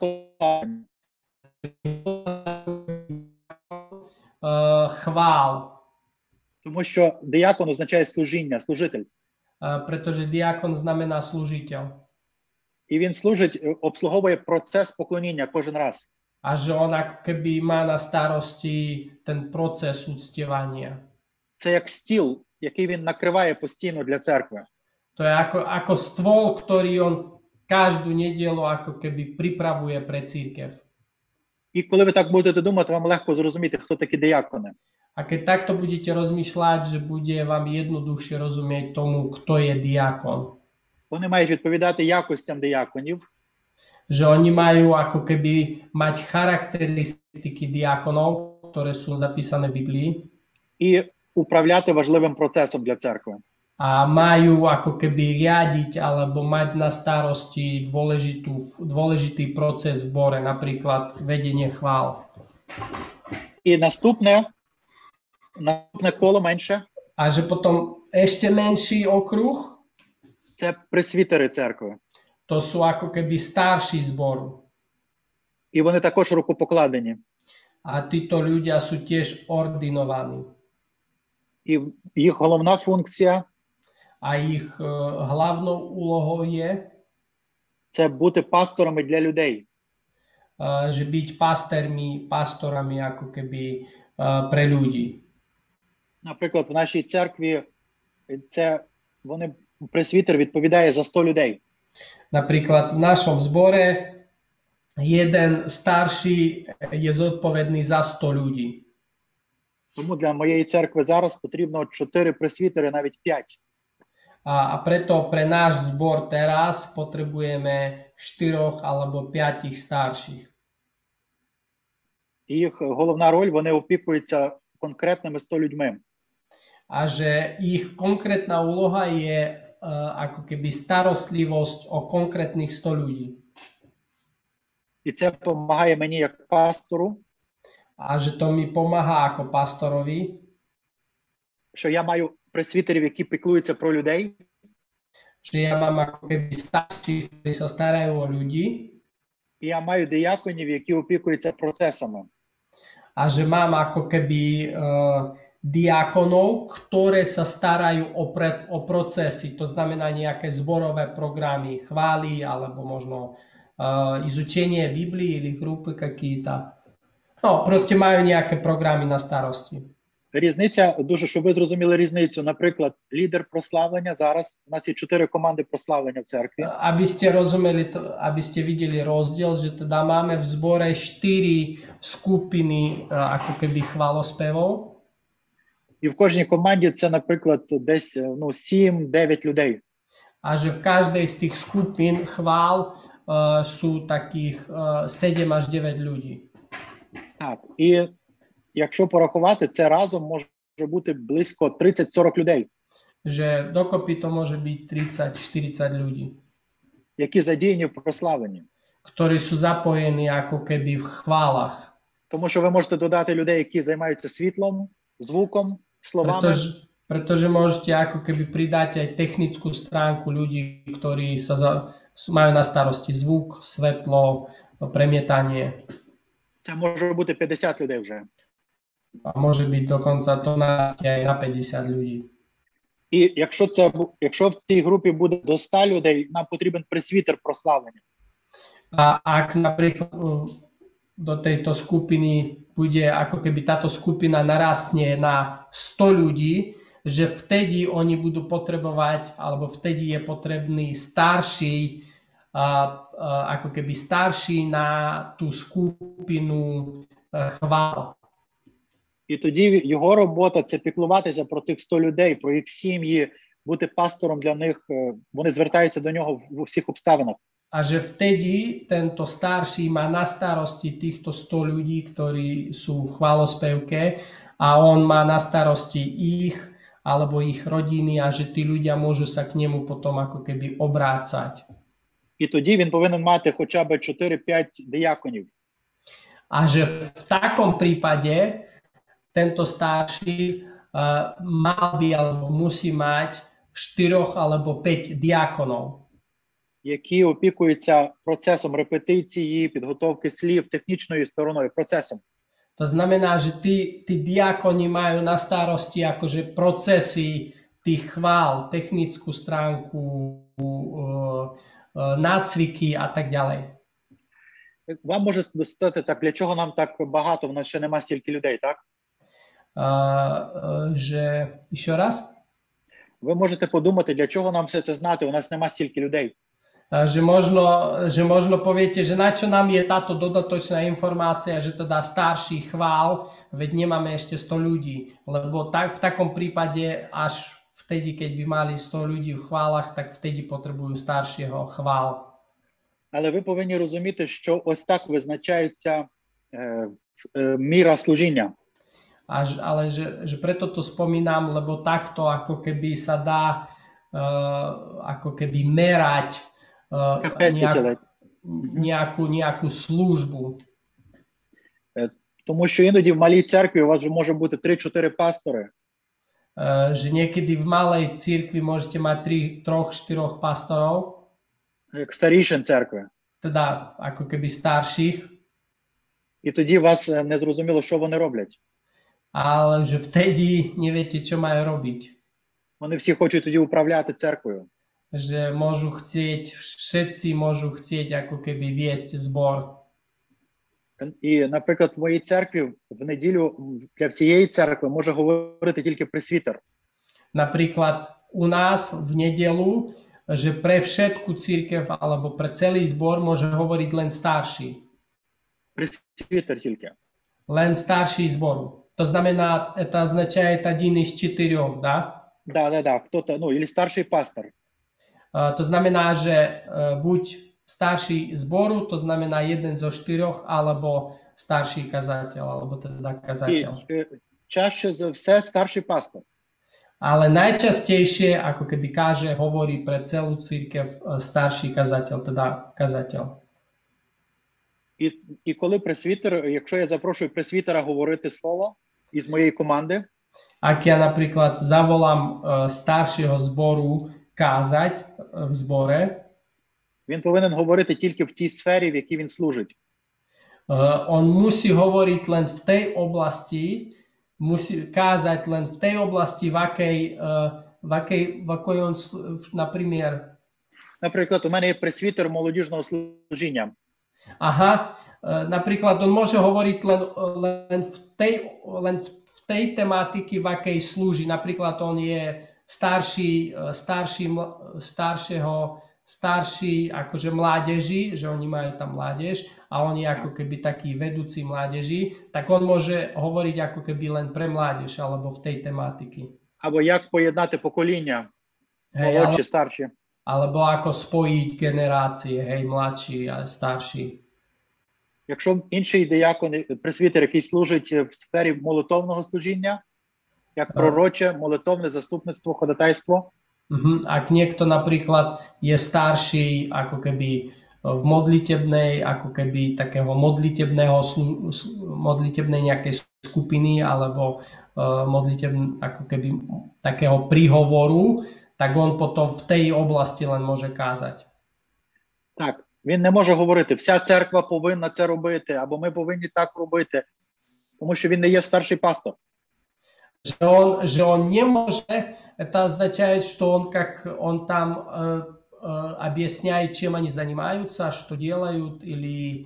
uh, chvál, Тому що диякон означає служіння, служитель. uh, pretože diakon znamená služiteľ. і він служить, е, обслуговує процес поклоніння кожен раз. a že on ako keby má na starosti ten proces uctievania. Це як стіл, який він накриває постійно для церкви. To je ako, ako stôl, ktorý on každú nedelu ako keby pripravuje pre církev. І коли ви так будете думати, вам легко зрозуміти, хто такі диякони. A keď takto budete rozmýšľať, že bude vám jednoduchšie rozumieť tomu, kto je diakon. Вони мають відповідати якостям дияконів, Že oni majú ako keby mať charakteristiky diakonov, ktoré sú zapísané v Biblii і управляти важливим процесом для церкви. a majú ako keby riadiť alebo mať na starosti dôležitú, dôležitý proces v zbore, napríklad vedenie chvál. І наступне, наступне коло менше A že potom ešte menší okruh, це пресвітери церкви. to sú ako keby starší zboru. І вони також рукопокладені. A títo ľudia sú tiež ordinovaní. І їх головна функція A ich e, hlavnou úlohou je, це бути пасторами для людей. e, že byť pastermi, pastorami ako keby e. Наприклад, в нашій церкві це вони пресвітер відповідає за 100 людей. Napríklad v našom zbore jeden starší je zodpovedný za 100 ľudí. Тому для моєї церкви зараз потрібно 4 пресвітери, навіть 5. A, a preto pre náš zbor teraz potrebujeme 4 alebo 5 starších. І їх головна роль вони опікуються конкретними 100 людьми. A že ich konkrétna úloha je e, ako keby starostlivosť o konkrétnych 100 ľudí. І це допомагає мені як пастору, A že to mi pomáha ako pastorovi, що я маю пресвітерів, які піклуються про людей, že ja mám ako keby starších, ktorí sa starajú o ľudí і я маю дияконів, які опікуються процесами. a že mám ako keby e, diakonov, ktoré sa starajú o, pre, o procesy, to znamená nejaké zborové programy, chvály alebo možno e, izučenie Biblii или группы какие-то. No, proste majú nejaké programy na starosti. Різниця дуже, щоб ви зрозуміли різницю. Наприклад, лідер прославлення зараз у нас є чотири команди прославлення в церкві. Aby ste rozumeli, to, aby ste videli rozdiel, že teda máme v zbore 4 skupiny e, ako keby І в кожній команді це, наприклад, десь ну 7-9 людей. a že v každej z tých skupín chvál uh, sú takých uh, 7 až 9 ľudí. Так, і якщо порахувати, це разом може бути близько 30-40 людей, Že dokopy to môže byť 30-40 ľudí, які задіяні в прославленні. ktorí sú zapojení ako keby v chválach. Тому що ви можете додати людей, які займаються світлом, звуком, словами. Pretože, pretože môžete ako keby pridať aj technickú stránku ľudí, ktorí sa za, majú na starosti zvuk, svetlo, premietanie. Це може бути 50 людей вже. A môže byť dokonca to nájsť aj na 50 ľudí. І якщо це бу- якщо в цій групі буде до 100 людей, нам потрібен присвітер прославлення. A ak napríklad uh, do tejto skupiny bude, ako keby táto skupina narastne na 100 ľudí, že vtedy oni budú potrebovať, alebo vtedy je potrebný starší, a, a, ako keby starší na tú skupinu e, chvál. І тоді його робота це піклуватися про тих 100 людей, про їх сім'ї, бути пастором для них. е, Вони звертаються до нього в- в усіх обставинах. A že vtedy tento starší má na starosti týchto 100 ľudí, ktorí sú v chválospevke a on má na starosti ich alebo ich rodiny a že tí ľudia môžu sa k nemu potom ako keby obrácať. І тоді він повинен мати хоча б 4-5 дияконів. A že v takom prípade tento starší uh, mal by alebo musí mať 4 alebo 5 diakonov, які опікуються процесом репетиції, підготовки слів, технічною стороною, процесом. To znamená, že tí, tí diakoni majú na starosti akože procesy tých chvál, technickú stránku, uh, nácviky a tak ďalej. Вам може стати так, для чого нам так багато, в нас ще нема стільки людей, так? E, raz? Ви можете подумати, для чого нам все це знати, у нас нема стільки людей. Poviete, že na čo nám je táto dodatočná informácia, že teda starší chvál, veď nemáme ešte 100 ľudí, lebo tak, v takom prípade až vtedy, keď by mali 100 ľudí v chválach, tak vtedy potrebujú staršieho chvál. Але ви повинні розуміти, що ось так визначається е, е, міра служіння. Až, ale že, že preto to spomínam, lebo takto ako keby sa dá uh, ako keby merať uh, Capacity, nejak, like. nejakú, nejakú službu. Тому що іноді в малій церкві у вас вже може бути 3-4 пастори, Uh, že niekedy v malej cirkvi môžete mať 3, 3, 4 pastorov, як старішин церкви. teda ako keby starších, І тоді вас е, не зрозуміло, що вони роблять. Ale že vtedy neviete, čo majú robiť. Вони всі хочуть тоді управляти церквою. Že môžu chcieť, všetci môžу chcieť ako keby viesť zbor. І, наприклад, в моїй церкві в неділю для всієї церкви може говорити тільки пресвітер. Napríklad u nás v nedelu, že pre všetku církev alebo pre celý zbor môže hovoriť len starší. Тільки. Len starší zboru. To znamená, это означает один из четырех, да? Да, да, да. Хто-то, ну, или старший пастор. A To znamená, že e, buď starší zboru, to znamená jeden zo štyroch, alebo starší kazateľ, alebo teda І kazateľ. е, чаще за все старший пастор. Ale najčastejšie, ako keby káže, hovorí pre celú církev e, starší kazateľ, teda kazateľ. І, і коли пресвітер, якщо я запрошую пресвітера говорити слово із моєї команди, Ak ja napríklad zavolám e, staršieho zboru kázať e, він повинен говорити тільки в тій сфері, в якій він служить. musí hovoriť len v tej oblasti, musí kázať len v tej oblasti, v akej, e, v akej, v akej on, sl- napríklad, Наприклад, у мене є пресвітер молодіжного служіння. aha, e, napríklad on môže hovoriť len, len, v tej, len v v tej tematiky, v akej slúži. Napríklad on je starší, e, starší, ml- staršieho, starší akože mládeži, že oni majú tam mládež a on je ako keby taký vedúci mládeži, tak on môže hovoriť ako keby len pre mládež alebo v tej tematiky. Або як поєднати покоління, Hej, молодші, ale, старші. alebo ako spojiť generácie, hej, mladší a starší. Якщо інший диякон, пресвітер, який служить в сфері молитовного служіння, як Так. пророче, молитовне заступництво, ходатайство, Mhm. Ak niekto napríklad je starší ako keby v modlitebnej, ako keby takého modlitebného, slu- s- modlitebnej nejakej skupiny alebo uh, modliteb, ako keby takého príhovoru, tak on potom v tej oblasti len môže kázať. так, він не може говорити, вся церква повинна це робити, або ми повинні так робити, тому що він не є старший пастор. Že on, že on nemôže, это означает, что он как он там э, э, объясняет, чем они занимаются, что делают, или э,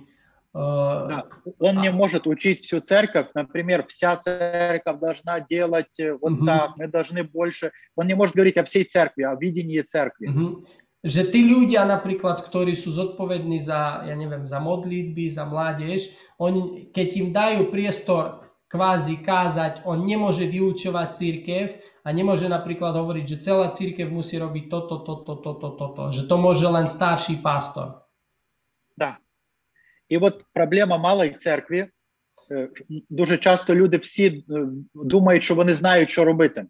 Да. Он не А. может учить всю церковь, например, вся церковь должна делать э, вот Мгм. так, мы должны больше. Он не может говорить о всей церкви, о видении церкви. Mhm. Že tí ľudia napríklad, ktorí sú zodpovední za, ja neviem, za modlitby, za mládež, oni, keď im dajú priestor kvázi kázať, on nemôže vyučovať církev a nemôže napríklad hovoriť, že celá církev musí robiť toto, toto, toto, toto, že to môže len starší pastor. І от проблема малої церкви. е, Дуже часто люди всі е, думають, що вони знають, що робити.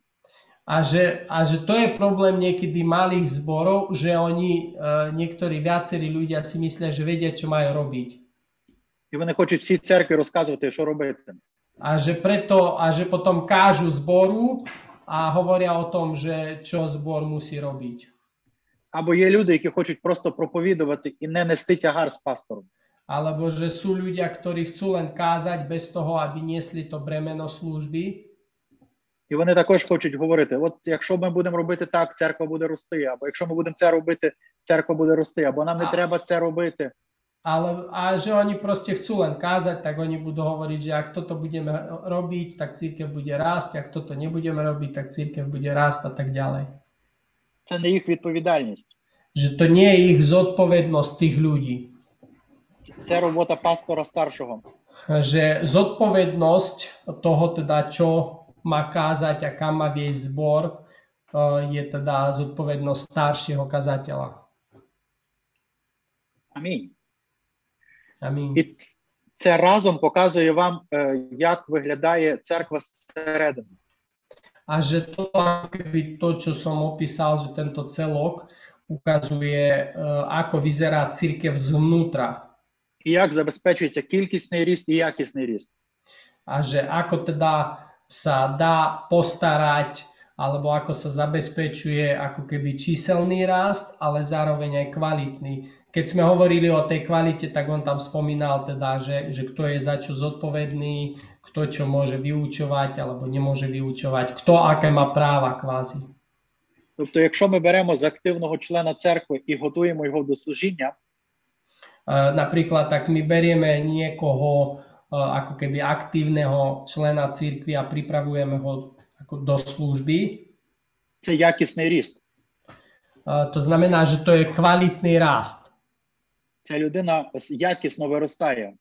A že to je problém niekedy malých zborov, že oni, e, niektorí viacerí ľudia si myslia, že vedia, čo majú robiť. І вони хочуть всій церкві розказувати, що робити. Preto, a že potom kážu zboru a hovoria o tom, že čo zbor musí robiť. Або є люди, які хочуть просто проповідувати і не нести тягар з пастором. Alebo že sú ľudia, ktorí chcú len kázať bez toho, aby niesli to bremeno služby. І вони також хочуть говорити: от якщо ми будемо робити так, церква буде рости, або якщо ми будемо це робити, церква буде рости, або нам не А. треба це робити. Ale, a že oni proste chcú len kázať, tak oni budú hovoriť, že ak toto budeme robiť, tak církev bude rásť, ak toto nebudeme robiť, tak církev bude rásť a tak ďalej. Це не їх відповідальність. Že to nie je ich zodpovednosť tých ľudí. Це робота пастора старшого. Že zodpovednosť toho teda, čo má kázať a kam má viesť zbor, eh, je teda zodpovednosť staršieho kazateľa. Амінь. Амінь. І це разом показує вам, е, як виглядає церква зсередини. A že to, to, čo som opísal, že tento celok ukazuje, eh, ako vyzerá církev zvnútra. І як забезпечується кількісний ріст і якісний ріст. A že ako teda sa dá postarať, alebo ako sa zabezpečuje ako keby číselný rast, ale zároveň aj kvalitný. Keď sme hovorili o tej kvalite, tak on tam spomínal teda, že, že kto je za čo zodpovedný, kto čo môže vyučovať alebo nemôže vyučovať, kto aké má práva kvázi. Тобто, якщо ми беремо з активного члена церкви і готуємо його до служіння, E, Napríklad, tak my berieme niekoho e, ako keby aktívneho člena církvy a pripravujeme ho ako do služby. це якісний ріст. E, To znamená, že to je kvalitný rast. Ця людина якісно виростає,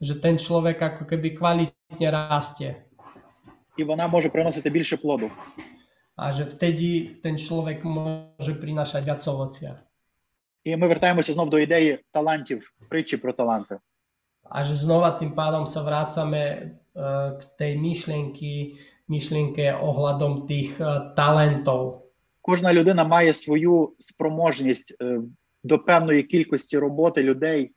Že ten človek ako keby kvalitne rastie. і вона може приносити більше плоду. A že vtedy ten človek môže prinášať viac ovocia. І ми вертаємося знов до ідеї талантів, притчі про таланти. Tým pádom sa vrácame e, k tej myšlienky, myšlienke ohľadom tých e, talentov. Кожна людина має свою спроможність е, до певної кількості роботи людей,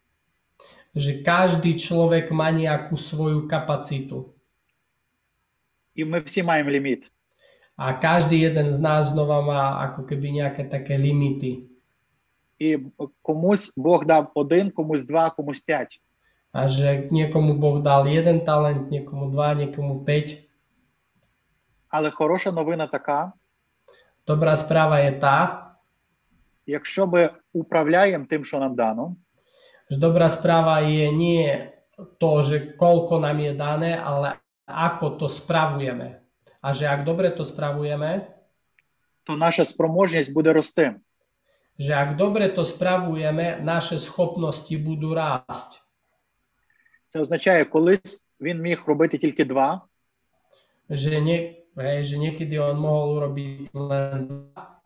Že každý človek má nejakú svoju kapacitu. і ми всі маємо ліміт. A každý jeden z nás znova má ako keby nejaké také limity. І комусь Бог дав один, комусь два, комусь п'ять. Že niekomu Boh dal jeden talent, niekomu dva, niekomu 5. Але хороша новина така: Dobrá správa je tá, якщо ми управляємо тим, що нам дано, dobrá správa je nie to, že koľko nám je dané, ale ako to spravujeme. A že ak dobre to spravujeme, то наша спроможність буде рости. že ak dobre to spravujeme, naše schopnosti budú rásť. Це означає, колись він міг робити тільки два, Že, nie, hej, že niekedy on mohol urobiť len dva,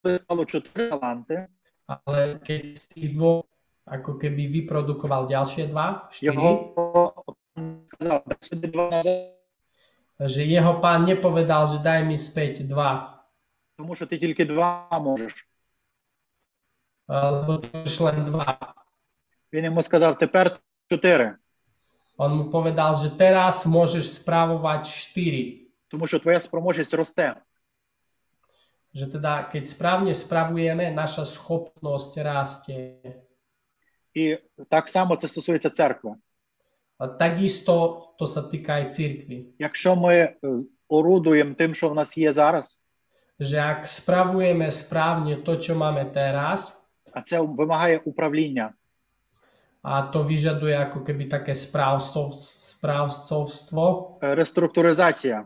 коли стало чотири таланти, ale keď z tých dvoch ako keby vyprodukoval ďalšie dva, štyri, його сказав, дай сюди два назад, že jeho pán nepovedal, že daj mi späť dva, тому що ти тільки два можеш. lebo to už len dva. Він йому сказав, тепер чотири, On mu povedal, že teraz môžeš spravovať 4. тому що твоя спроможність росте. Že teda, keď správne spravujeme, naša schopnosť rastie. І так само це стосується церкви. A takisto to sa týka aj cirkvi. Якщо ми е, орудуємо тим, що в нас є зараз, Že ak spravujeme správne to, čo máme teraz, а це вимагає управління, a to vyžaduje ako keby také správcov, správcovstvo, е, реструктуризація,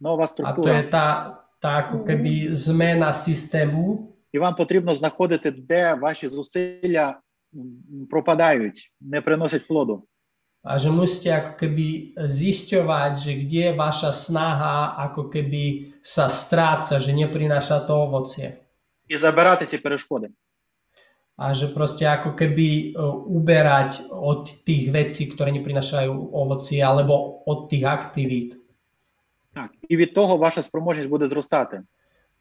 нова a to je структура. tá, tá ako keby zmena systému, І вам потрібно знаходити, де ваші зусилля м, пропадають, не приносять плоду. a že musíte ako keby zisťovať, že kde je vaša snaha ako keby sa stráca, že neprináša to ovocie. І забирати ці перешкоди. A že proste ako keby e, uberať od tých vecí, ktoré neprinášajú ovocie, alebo od tých aktivít. Так. І від того ваша спроможність буде зростати.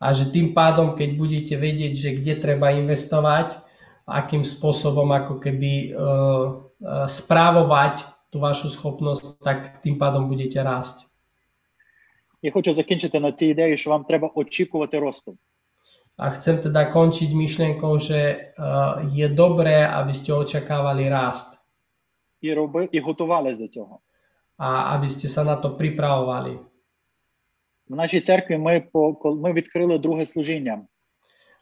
A že tým pádom, keď budete vedieť, že kde treba investovať, akým spôsobom ako keby uh, uh, správovať tú vašu schopnosť, tak tým pádom budete rásť. Я хочу закінчити на цій ідеї, що вам треба очікувати росту. A chcem teda končiť myšlienkou, že uh, je dobré, aby ste očakávali rast І роби, і готувались до цього. a aby ste sa na to pripravovali. В нашій церкві ми, по, кол- ми відкрили друге служіння.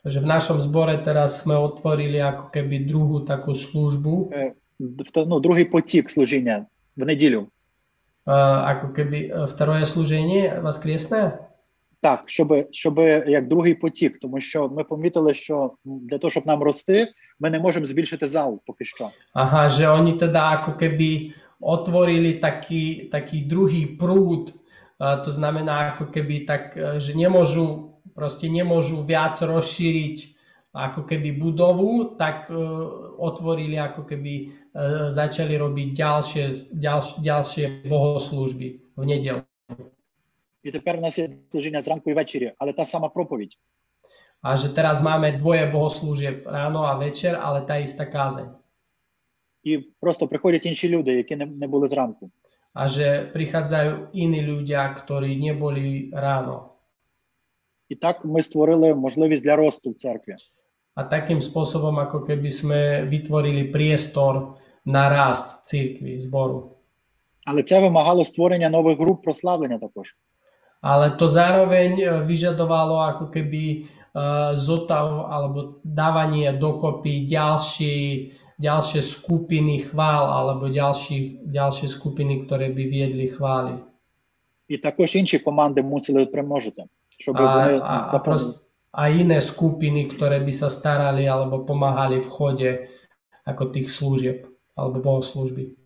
že v našom zbore teraz sme otvorili ako keby druhú takú službu, Е, в- Ну, другий потік служіння в неділю. uh, ako keby uh, vторое. Так, щоб, щоб як другий потік, тому що ми помітили, що для того, щоб нам рости, ми не можемо збільшити зал поки що. Aha, že oni teda ako keby otvorili taký, taký druhý prúd, uh, to znamená ako keby tak, uh, že nemôžu, proste nemôžu viac rozšíriť ako keby budovu, tak uh, otvorili ako keby uh, začali robiť ďalšie, ďalšie, ďalšie bohoslúžby v nedelu. І тепер у нас є служіння зранку і ввечері, але та сама проповідь. A že teraz máme dvoje bohoslúžieb ráno a večer, ale tá istá kázeň. І просто приходять інші люди, які не, не були зранку. A že prichádzajú iní ľudia, ktorí neboli ráno. І так ми створили можливість для росту в церкві. A takým spôsobom, ako keby sme vytvorili priestor na rast církvy, zboru. Але це вимагало створення нових груп прославлення також. Ale to zároveň e, vyžadovalo ako keby uh, zotav alebo dávanie dokopy ďalšie, ďalšie skupiny chvál alebo ďalšie, ďalšie skupiny, ktoré by viedli chvály. І також інші команди мусили примножити, щоб A, вони a, a, заповнили. a iné skupiny, ktoré by sa starali alebo pomáhali v chode ako tých služieb alebo bohoslúžby.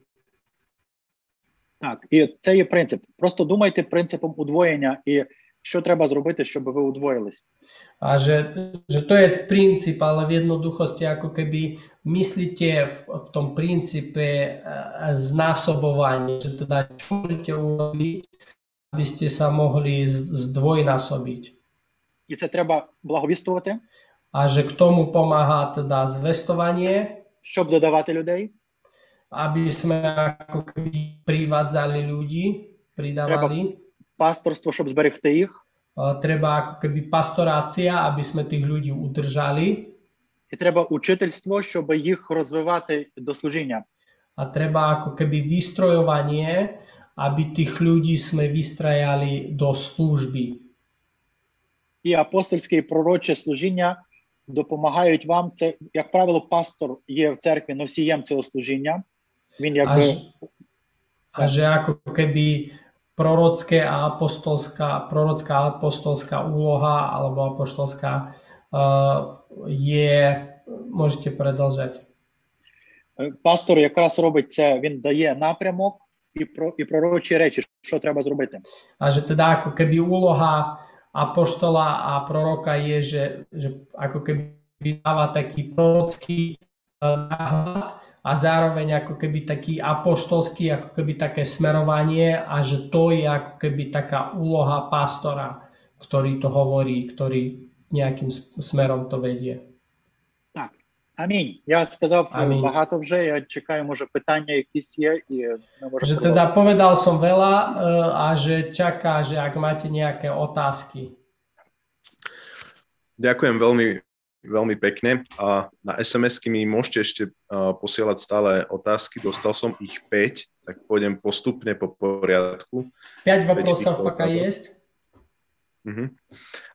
Так, і це є принцип. Просто думайте принципом удвоєння і що треба зробити, щоб ви удвоїлись. A že, že to je princíp, ale v jednoduchosti ako keby myslíte v, v tom princípe e, znásobovania, že teda čo môžete urobiť, aby ste І це треба благовістувати, A že k tomu pomáha teda zvestovanie, щоб додавати людей. aby sme ako keby privádzali ľudí, pridávali. пасторство, щоб зберегти їх, A Treba ako keby pastorácia, aby sme tých ľudí udržali. і треба учительство, щоб їх розвивати до служіння. A treba ako keby vystrojovanie, aby tých ľudí sme vystrajali do služby. І апостольське і пророче служіння допомагають вам. Це, як правило, пастор є в церкві носієм цього служіння. Він якби že ako keby prorocké a apostolská, prorocká apostolská úloha alebo apostolská uh, je, môžete predlžať. е, пастор якраз робить це, він дає напрямок і про і пророчі речі, що треба зробити. Teda ako keby úloha apoštola a proroka je, že, že ako keby dáva taký prorocký uh, náhľad a zároveň ako keby taký apoštolský, ako keby také smerovanie a že to je ako keby taká úloha pastora, ktorý to hovorí, ktorý nejakým smerom to vedie. Так, амінь. Я сказав е, Амінь. багато вже. Я чекаю, може, питання якісь є, і ми можемо Že teda povedal som veľa uh, a že čaká, že ak máte nejaké otázky. Ďakujem veľmi, veľmi pekne. A na SMS-ky mi môžete ešte uh, posielať stále otázky. Dostal som ich 5, tak pôjdem postupne po poriadku. 5 вопросов Väčšinou пока otázok. есть. Mhm.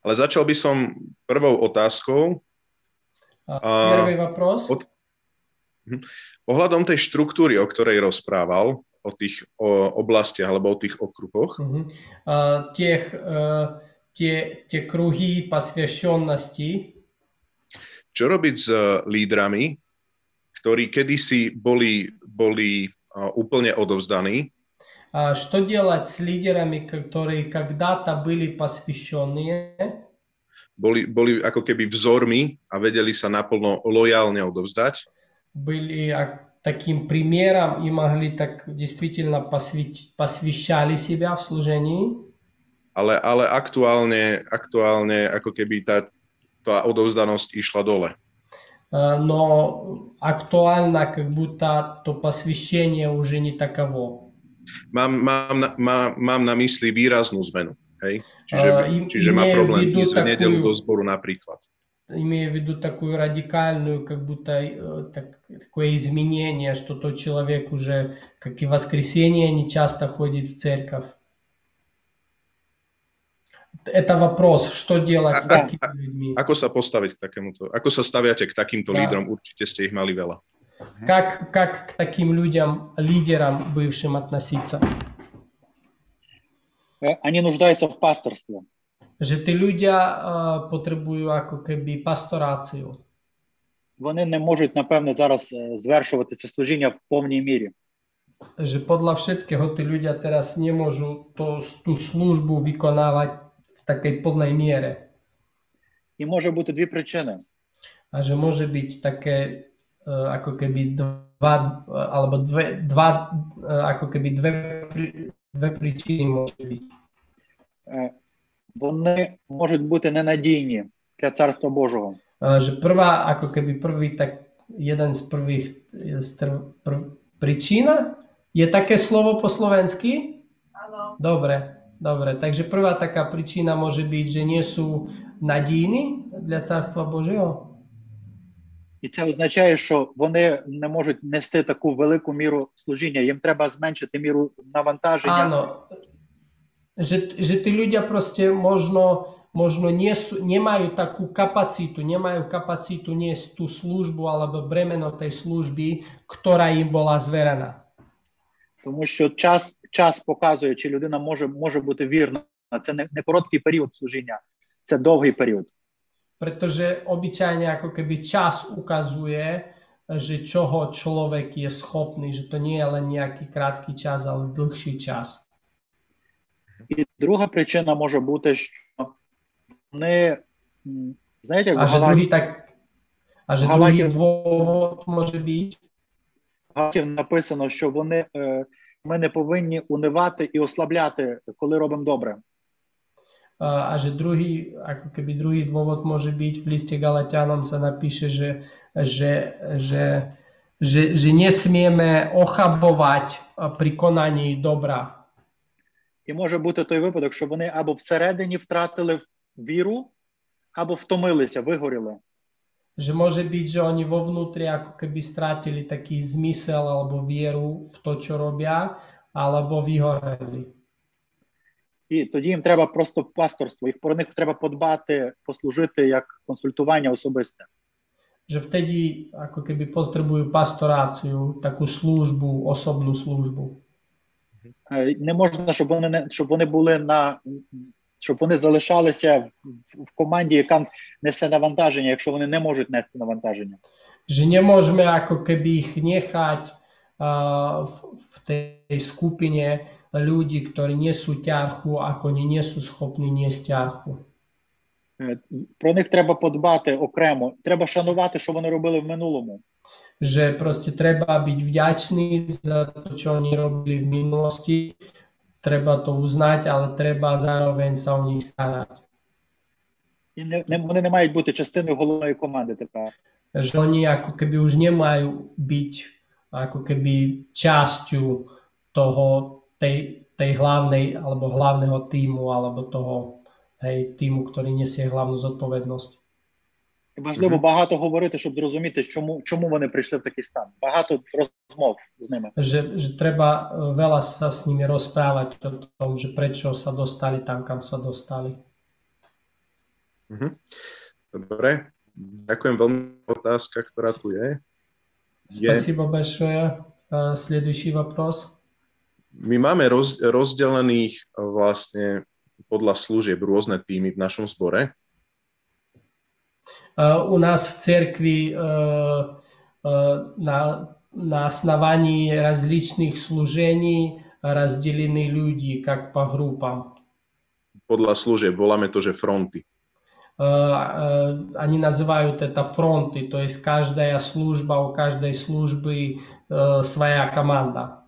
Ale začal by som prvou otázkou. Uh, A- Prvý вопрос. od- Ohľadom tej štruktúry, o ktorej rozprával, o tých o oblastiach alebo o tých okruhoch, Мгм. А, тех, э, те, те круги посвященности, čo robiť s uh, lídrami, ktorí kedysi boli, boli uh, úplne odovzdaní, а, что делать с лидерами, которые когда-то были посвященные, boli, boli ako keby vzormi a vedeli sa naplno lojálne odovzdať, были а, таким примером и могли так действительно посвятить, посвящали себя в служении, ale, ale aktuálne, aktuálne ako keby tá, tá odovzdanosť išla dole. А, но актуально как будто то посвящение уже не таково. Mám, mám, na, má, mám na mysli výraznú zmenu. Hej? Čiže, A, im- čiže má имею в problém виду ísť v nedelu такую- do zboru napríklad. имея в виду такую радикальную, как будто э, так- такое изменение, что тот человек уже, как и в воскресенье, не часто ходит в церковь. это вопрос, что делать с А- а- такими людьми. Ako sa postaviť k takémuto? Ako sa staviate k takýmto Да. lídrom? Určite ste ich mali veľa. Как, как к таким людям, лидерам бывшим относиться? Е, Вони нуждаються в. Že tí ľudia uh, potrebujú ako keby. Вони не можуть, напевне, зараз е, звершувати це служіння в повній мірі. Že podľa všetkého tí ľudia teraz nemôžu to, tú službu vykonávať v takej plnej miere. І може бути дві причини. Byť také uh, ako keby dva, uh, alebo dve, dva, uh, ako keby dve, pri- dve príčiny môže byť. Е, Вони можуть бути ненадійні для Царства Божого. Uh, že prvá, ako keby prvý, tak jeden z prvých z tr- prv, príčina je také slovo po slovensky? Áno. Dobre, dobre. Takže prvá taká príčina môže byť, že nie sú nadíjni для Царства Божого. І це означає, що вони не можуть нести таку велику міру служіння. Їм треба зменшити міру навантаження. Áno. Že, že tí ľudia proste možno, možno nie sú, nemajú takú kapacitu, nemajú kapacitu niesť tú službu alebo bremeno tej služby, ktorá im bola zverená. Тому що час, час показує, чи людина може, може бути вірна. Це не, не короткий період служіння, це довгий період. Pretože obyčajne ako keby čas ukazuje, že čoho človek je schopný, že to nie je len nejaký krátky čas, ale dlhší čas. І друга причина може бути, що вони, знаєте, як A в že Галаті- druhý tak a že Галатів- druhý dôvod môže byť, Галатів написано, що вони, е, ми не повинні унивати і ослабляти, коли робимо добре. A že druhý, ako keby druhý dôvod môže byť, v liste Galatianom sa napíše, že, že, že, že, že nesmieme ochabovať pri konaní dobra. І може бути той випадок, що вони або всередині втратили віру, або втомилися, вигоріли. Že môže byť, že oni vo vnútri ako keby strátili taký zmysel alebo vieru v to, čo robia, alebo vyhoreli. І тоді їм треба просто пасторство, їх про них треба подбати, послужити як консультування особисте. Že vtedy ako keby potrebujú pastoráciu, takú službu, osobnú službu. Не можна, щоб вони не щоб вони були на щоб вони залишалися в, в команді, яка несе навантаження, якщо вони не можуть нести навантаження. Že nemôžeme ako keby ich nechať uh, v, v tej skupine ľudí, ktorí nesú ťarchu, ako oni nie sú schopní niesť ťarchu. Е, Про них треба подбати окремо. Треба шанувати, що вони робили в минулому. Treba byť vďačný za to, čo oni robili v minulosti, treba to uznať, ale treba zároveň sa o nich starať. І не, не вони не мають бути частиною головної команди тепер. Že oni ako keby už nemajú byť ako keby časťou toho, tej, tej hlavnej alebo hlavného týmu alebo toho hej, týmu, ktorý nesie hlavnú zodpovednosť. І важливо Мгм. багато говорити, щоб зрозуміти, чому, чому вони прийшли в такий стан. Багато розмов з ними. Že, že treba e, veľa sa s nimi rozprávať o tom, že prečo sa dostali tam, kam sa dostali. Mhm. Dobre, ďakujem veľmi otázka, ktorá tu je. je Спасибо большое. Э, Следующий вопрос. my máme roz, rozdelených eh, vlastne podľa služieb rôzne týmy v našom zbore. Э, У нас в церкви э, э, на, на основании различных служений разделены люди как по группам. Podľa služieb voláme to, že fronty. Э, э, Они называют это фронты, то есть каждая служба, у каждой службы э, своя команда.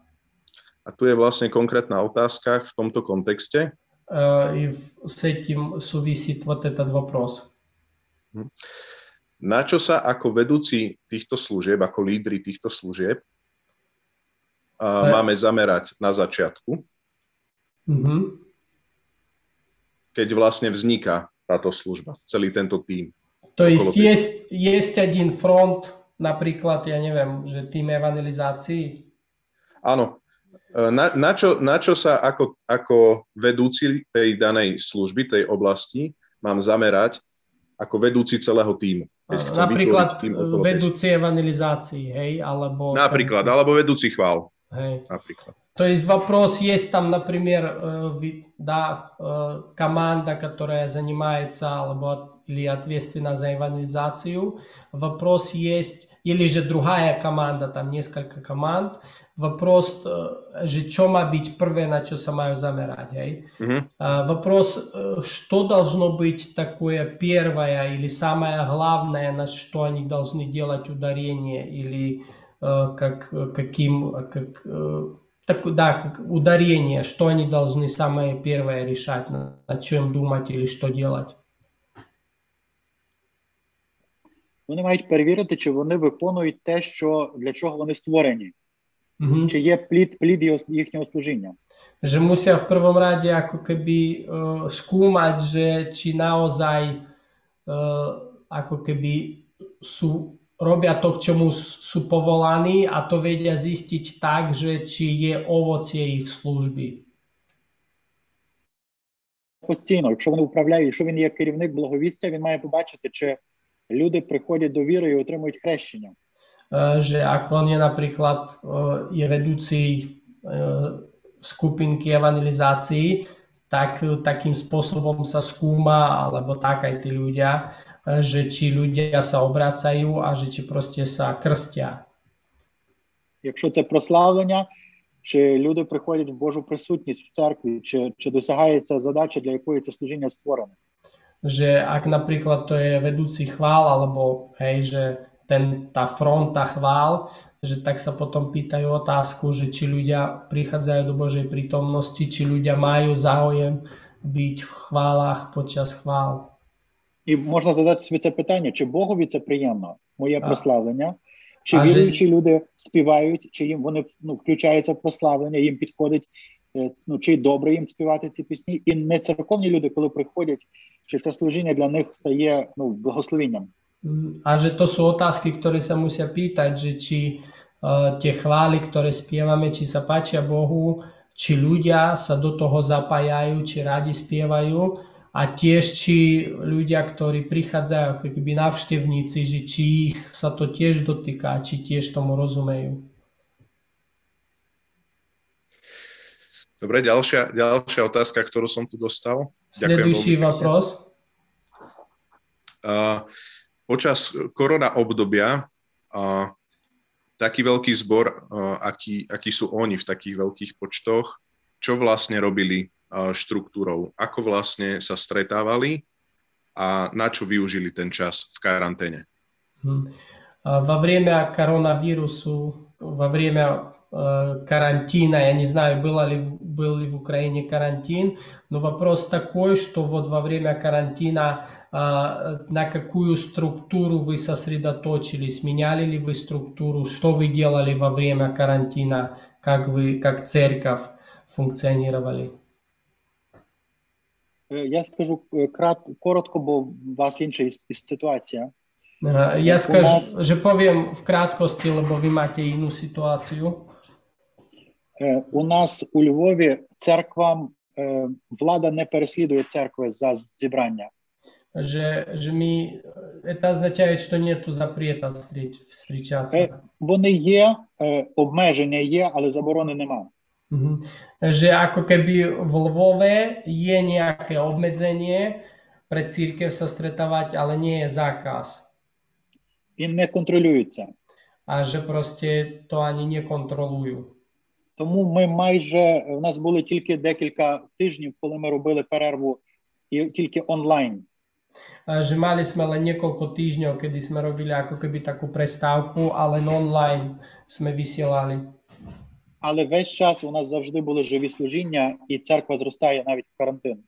A tu je vlastne konkrétna otázka v tomto kontexte. Э, И в- с этим сувисит вот этот вопрос. Na čo sa ako vedúci týchto služieb, ako lídry týchto služieb a Ne. máme zamerať na začiatku, Мгм. keď vlastne vzniká táto služba, celý tento tým. То есть Около есть, есть один фронт, например, я не знаю, že tým evangelizácii, Áno, E, na, na, čo, na čo sa ako, ako vedúci tej danej služby, tej oblasti mám zamerať ako vedúci celého týmu? Napríklad vedúci evangelizácii, hej, alebo... Napríklad, ten... alebo vedúci chvál. Hej. Napríklад. То есть вопрос есть там, например, да, команда, которая занимается alebo, или ответственна за евангелизацию. Вопрос есть, или же другая команда, там несколько команд. Вопрос, že čo má byť prvé, na čo sa majú zamerať. Hej? Uh-huh. Вопрос, что должно быть такое первое или самое главное, на что они должны делать ударение, или как, каким, как, так, да, как ударение, что они должны самое первое решать, над чем думать или что делать. Вони мають перевірити, чи вони виконують те, що для чого вони створені. Mm-hmm. Чи є плід, плід їхнього служіння? Že musia v prvom rade ako keby uh, skúmať, že či naozaj uh, ako keby sú, robia to, k čomu sú povolaní a to vedia zistiť tak, že či je ovocie ich služby. Постійно, якщо вони управляють, якщо він є керівник благовістя, він має побачити, чи люди приходять до віри і отримують хрещення. že ako on je napríklad je vedúci skupinky evangelizácií, tak takým spôsobom sa skúma, alebo tak aj tí ľudia, že či ľudia sa obracajú a že či proste sa krstia. Якщо це прославлення, чи люди приходять в Божу присутність в церкві, чи, чи досягається задача, для якої це служіння створене? Že ak napríklad to je vedúci chvál, alebo hej, že ten, tá fronta chvál, že tak sa potom pýtajú otázku, že či ľudia prichádzajú do Božej prítomnosti, či ľudia majú záujem byť v chválach počas chvál. І можна задати собі це питання, чи Богові це приємно, моє прославлення, чи а віруючі же... люди співають, чи їм вони ну, включаються в прославлення, їм підходить, ну, чи добре їм співати ці пісні. І не церковні люди, коли приходять, чи це служіння для них стає ну, благословенням. A že to sú otázky, ktoré sa musia pýtať, že či uh, tie chvály, ktoré spievame, či sa páčia Bohu, či ľudia sa do toho zapájajú, či radi spievajú a tiež či ľudia, ktorí prichádzajú ako keby navštevníci, že či ich sa to tiež dotýka, či tiež tomu rozumejú. Dobre, ďalšia, ďalšia otázka, ktorú som tu dostal. Следующий вопрос. Uh, počas korona obdobia a taký veľký zbor, aký, aký sú oni v takých veľkých počtoch, čo vlastne robili štruktúrou, ako vlastne sa stretávali a na čo využili ten čas v karanténe. Во время коронавирусу, во время карантина, я не знаю, было ли, был ли в Украине карантин, но вопрос такой, что вот во время карантина на какую структуру вы сосредоточились, меняли ли вы структуру, что вы делали во время карантина, как вы, как церковь функционировали? Я скажу крат, коротко, бо у вас інша ситуація. Я скажу, нас... že poviem v krátkosti, lebo vy máte inú situáciu. У нас у Львові церквам влада не переслідує церкви за зібрання. że, że mi это означает, что нету запрета встреч, встречаться. Вони є, обмеження є, але заборони нема. Uh-huh. Že ako keby v Lvove je nejaké obmedzenie pre církev sa stretávať, ale nie je zákaz. Він не контролюється. А že proste to ani nekontrolujú. Тому ми майже, у нас були тільки декілька тижнів, коли ми робили перерву і тільки онлайн že mali sme len niekoľko týždňov, kedy sme robili ako keby takú prestávku, ale online sme vysielali. Але весь час у нас завжди були живі служіння, і церква зростає навіть в карантин.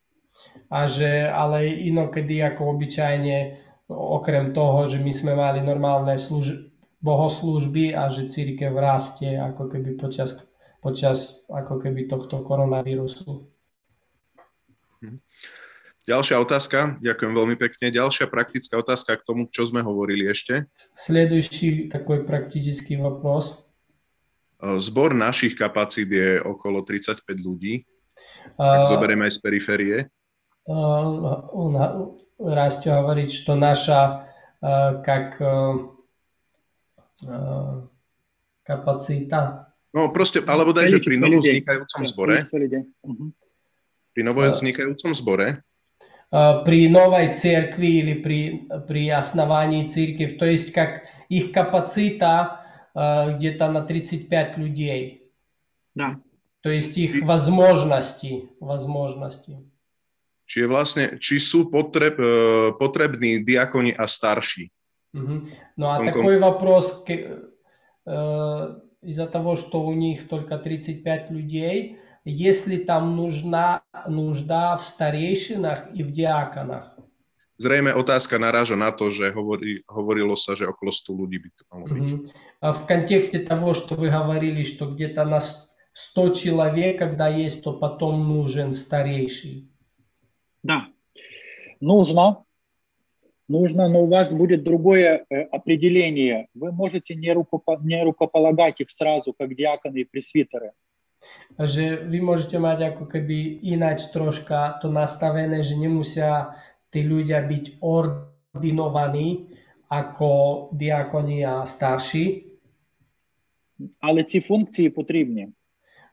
A že, ale inokedy ako obyčajne, okrem toho, že my sme mali normálne služ- bohoslúžby a že církev rastie ako keby počas, počas ako keby tohto koronavírusu. Hm. Ďalšia otázka, ďakujem veľmi pekne. Ďalšia praktická otázka k tomu, čo sme hovorili ešte. Следующий такой практический вопрос. Zbor našich kapacít je okolo 35 ľudí. Tak zoberieme aj z periférie. Он, Растю говорит, что наша как kapacita. No proste, alebo dajte pri novo vznikajúcom zbore. Pri novo vznikajúcom zbore. При новой церкви или при, при основании церкви, то есть как их капацита где-то на 35 людей. Да. То есть их возможности, возможности. Čiže vlastne, či sú potreb, potrební diakoni a starší. Угу. Ну а Он такой ком... вопрос, э, из-за того, что у них только 35 людей, если там нужна нужда в старейшинах и в диаконах? Zrejme otázka naráža na to, že hovorí, hovorilo sa, že okolo 100 ľudí by to malo byť. Mm-hmm. А в контексте того, что вы говорили, что где-то на 100 человек, когда есть, то потом нужен старейший. Да, нужно, нужно, но у вас будет другое э, определение. Вы можете не, рукопо, не рукополагать их сразу, как диаконы и пресвитеры. Že vy môžete mať ako keby ináč troška to nastavené, že nemusia tí ľudia byť ordinovaní ako diakoni a starší. Але ці функції потрібні.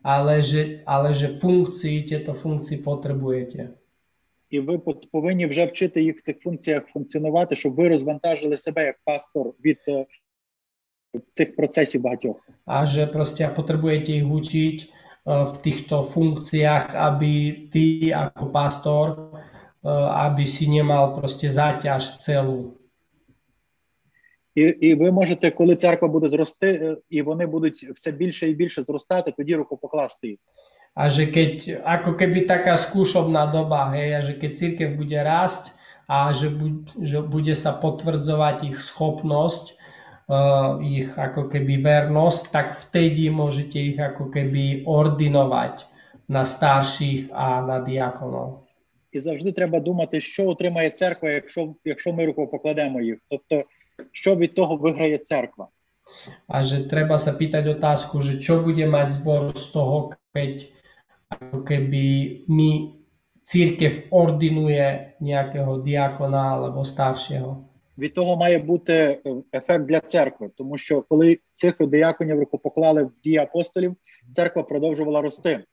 Але же, але же функції, tieto функції потребуєте. І ви повинні вже вчити їх в цих функціях функціонувати, щоб ви розвантажили себе як пастор від цих процесів багатьох. A že proste potrebujete ich učiť v týchto funkciách, aby ty ako pastor, aby si nemal proste záťaž celú. І і ви можете, коли церква буде зрости, і вони будуть все більше і більше зростати, тоді руку покласти їх. A že keď, ako keby taká skúšobná doba, hej, a že keď církev bude rásť a že, buď, že bude sa potvrdzovať ich schopnosť, uh, ich ako keby vernosť, tak vtedy môžete ich ako keby ordinovať na starších a na diakonov. І завжди треба думати, що отримає церква, якщо, якщо ми руку покладемо їх. Тобто, що від того виграє церква. A že treba sa pýtať otázku, že čo bude mať zbor z toho, keď ako keby mi církev ordinuje nejakého diakona alebo старшого. Від того має бути ефект для церкви, тому що коли цих дияконів рукопоклали в дії апостолів, церква продовжувала рости.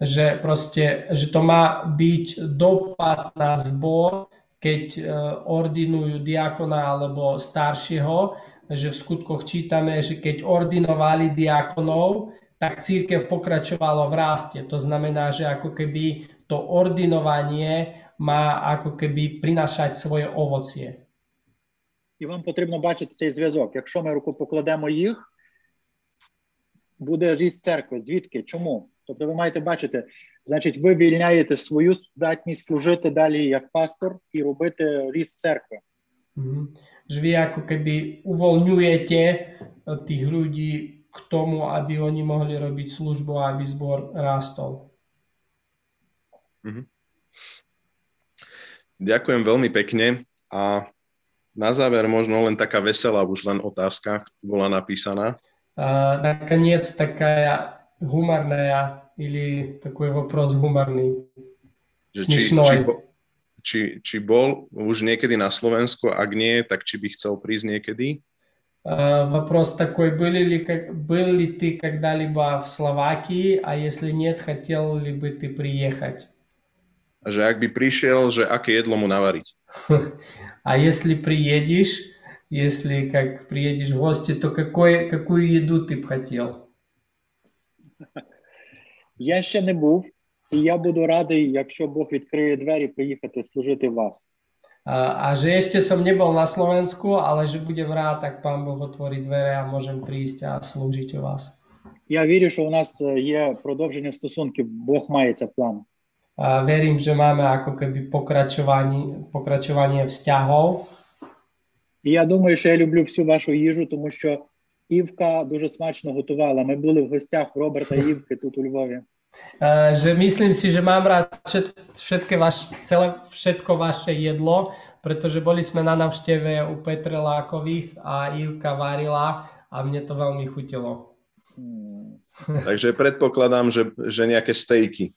Že proste, že to má byť dopad na zbor, keď ordinujú diakona alebo staršieho, že v skutkoch čítame, že keď ordinovali diakonov, tak církev pokračovalo v raste. To znamená, že ako keby to ordinovanie má ako keby prinašať svoje ovocie. І вам потрібно бачити цей зв'язок. Якщо ми руку покладемо їх, буде ріст церкви. Звідки? Чому? Тобто ви маєте бачити, значить, ви вільняєте свою здатність служити далі як пастор і робити ріст церкви. Mm-hmm. Že vy ako keby uvoľňujete tých ľudí k tomu, aby oni mohli robiť službu a aby zbor rástol. Mm-hmm. Ďakujem veľmi pekne a na záver možno len taká veselá už len otázka bola napísaná. Uh, наконец такая гуморная или такой вопрос гуморный, či, či, či, či bol už niekedy na Slovensku, ak nie, tak či by chcel prísť niekedy? Вопрос такой, были ли, как, был ли ты когда-либо в Словакии, а если нет, хотел ли бы ты приехать? Že ak by prišiel, že aké jedlo mu navariť? А если приедешь, если как приедешь в гости, то какой, какую еду ты бы хотел? Я ще не був, і я буду радий, якщо Бог відкриє двері, приїхати служити вас. A, že ešte som nebol na Slovensku, ale že budem rád, tak Pán Boh otvorí dvere a môžem prísť a slúžiť u vás. Я вірю, що у нас є продовження стосунків. Бог має це план. A verím, že máme ako keby pokračovanie, pokračovanie vzťahov. І я думаю, що я люблю всю вашу їжу, тому що Івка дуже смачно готувала. Ми були в гостях Роберта Івки тут у Львові. Uh, že myslím si, že mám rád všet, všetké vaš, celé, všetko vaše jedlo, pretože boli sme na navšteve u Petre Lákových a Ivka varila a mne to veľmi chutilo. М, Takže predpokladám, že, že nejaké stejky.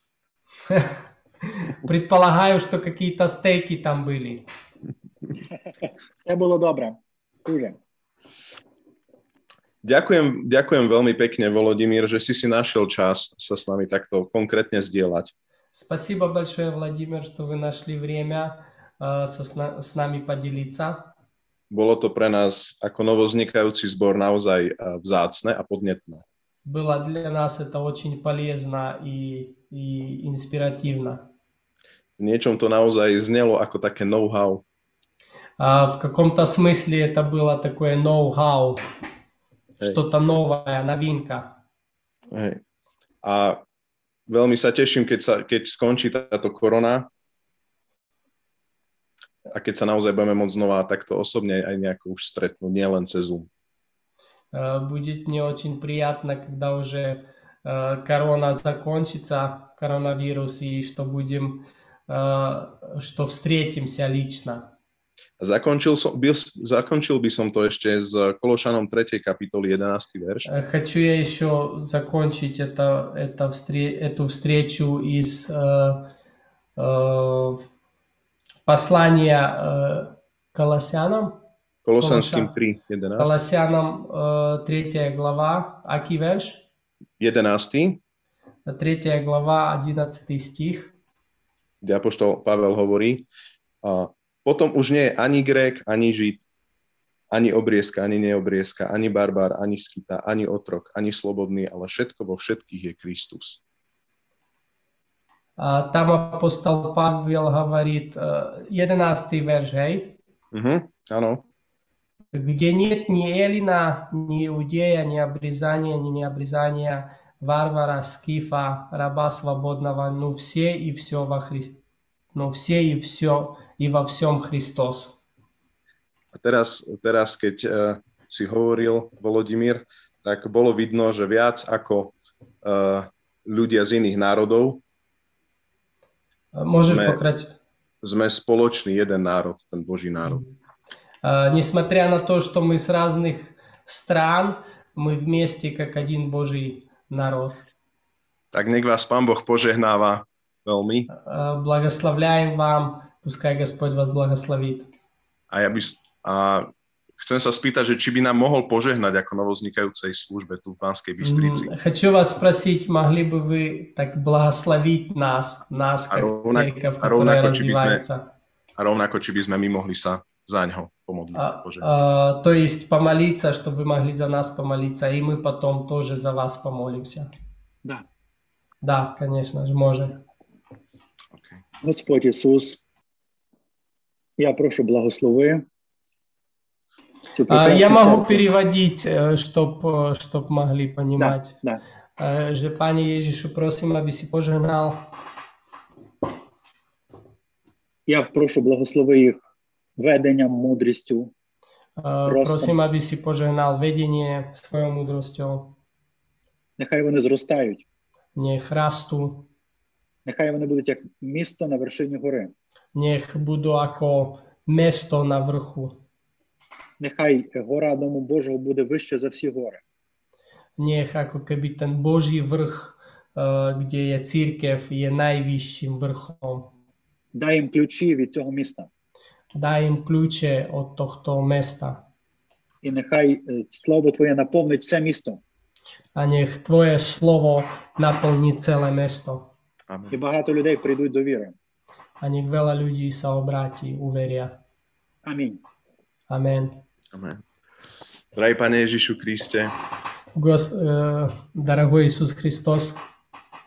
Предполагаю, что какие-то стейки там были. Все було добре. Дуже. Ďakujem, ďakujem veľmi pekne, Volodymír, že si si našiel čas sa s nami takto konkrétne zdieľať. Спасибо большое, Владимир, что вы нашли время э, со, сна- с нами поделиться. Bolo to pre nás ako novoznikajúci zbor naozaj eh, vzácne a podnetné. Было для нас это очень полезно и, и инспиративно. V niečom to naozaj znelo ako také know-how. А в каком-то смысле это было такое ноу-хау, Hej. что-то новое, новинка. Hej. A veľmi sa teším, keď, sa, keď skončí táto korona a keď sa naozaj budeme môcť znova takto osobne aj nejako už stretnúť, nielen cez Zoom. Э, Будет мне очень приятно, когда уже э, корона закончится, коронавирус, и что будем, э, что встретимся лично. A Zakončil, som, byl, zakončil by som to ešte s Kološanom 3. kapitoly 11. verš. Э, Хочу я еще закончить это, это встре- эту встречу из э, э, послания э, Колоссянам. Kolosanským Kološa. 3, 11. Колоссянам э, 3 глава, Аки верш? 11. 3 глава, 11 стих. kde apoštol Pavel hovorí, a potom už nie je ani Grék, ani Žid, ani obriezka, ani neobriezka, ani barbár, ani skita, ani otrok, ani slobodný, ale všetko vo všetkých je Kristus. А, Там апостол Павел говорит, э, 11 верш, hej? Mhm, áno. где нет ни Эллина, ни Иудея, ни обрезания, ни необрезания, варвара, скифа, раба свободного, ну все и все во Христе. Ну все и все и во всем Христос. A teraz, teraz keď uh, si hovoril, Volodymyr, tak bolo vidno, že viac ako uh, ľudia z iných národov Можешь Мы- пократ- sme spoločný jeden národ, ten Boží národ. А, Несмотря на то, что мы с разных стран, мы вместе как один Божий народ. Tak nech vás Pán Boh požehnáva veľmi А, Благословляем вам, пускай Господь вас благословит. a ja by, s- a chcem sa spýtať, že či by nám mohol požehnať ako novoznikajúcej službe tu v Banskej Bystrici. М, Хочу вас спросить, могли бы вы так благословить нас, нас А как ровно- церковь, а которая ровно či by sme- развивается? A rovnako, či by sme my mohli sa za ňo pomodliť. А, požehnať. а, то есть помолиться, чтобы вы могли за нас помолиться, и мы потом тоже за вас помолимся. Да. Да, конечно же, можем. Okay. Господь Ісус, я прошу благослови. цю А, прекрасну Я могу церкву. переводить, чтобы чтоб могли понимать. Да. Э, Že Pane Ježišu, prosím, aby si požehnal Я прошу благослови їх веденням, мудрістю, Э, Просто. Prosím, aby si požehnal vedenie svojou múdrosťou. Нехай вони зростають, Nech rastú, нехай вони будуть як місто на вершині гори. nech budú ako mesto na. Нехай гора Дому Божого буде вище за всі гори. Nech ako keby ten Boží vrch, eh, kde je církev, je. Дай їм ключі від цього міста. Daj im kľúče od tohto mesta. І нехай слово Твоє наповнить все місто. A nech tvoje slovo naplní celé mesto. Amen. І багато людей прийдуть до віри. A nech veľa ľudí sa obráti, uveria. Амінь. Amen. Amen. Drahý Pane Ježišu Kriste, Гос, э, дорогой Иисус Христос,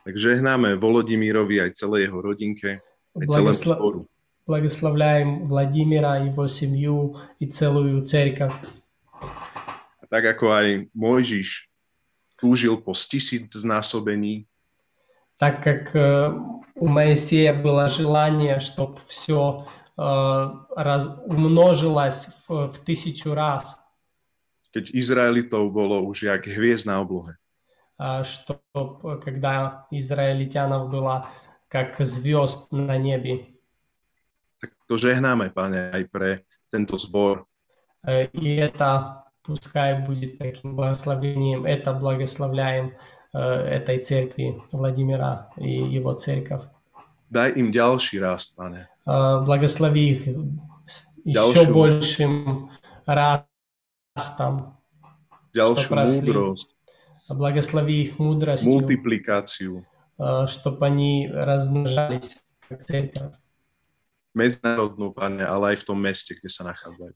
tak žehnáme Volodymírovi aj celej jeho rodinke, aj celému благосло- zboru. благословляем Владимира, его семью и целую церковь. A tak ako aj Mojžiš túžil po tisíc znásobení, Так как э, у Моисея было желание, чтобы все умножилось в, в тысячу раз, keď Izraelitov bolo už jak hviezd na oblohe. чтобы когда израильтянов было как звезд на небе. Tak to žehnáme, Pane, aj pre tento zbor, Э, И это пускай будет таким благословением. Это благословляем э, Э, этой церкви Владимира и его церковь. Дай им дальший раст, Пане. Э, благослови их еще большим растом. Дальше мудрость. Благослови их мудростью. Мультипликацию. Э, Чтобы они размножались, как церковь. Международную, Пане, а и в том месте, где се находятся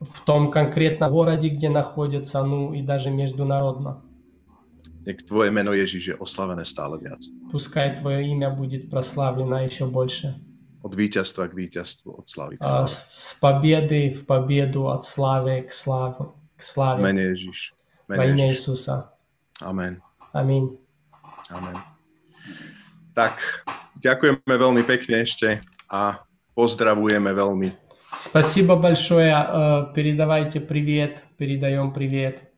В том конкретном городе, где находятся, ну и даже международно. Nech Tvoje meno Ježiš je oslavené stále viac. Пускай Твое имя будет прославлено еще больше. Od víťazstva k víťazstvu, od slavy k А, slave. С с победы в победу, от славы к славе. К V славе. mene Ježiš. V Во Mene имя Ježiš. Иисуса. Amen. Аминь. Amen. Tak, ďakujeme veľmi pekne ešte a pozdravujeme veľmi. Спасибо большое. Э, Передавайте привет. Передаем привет.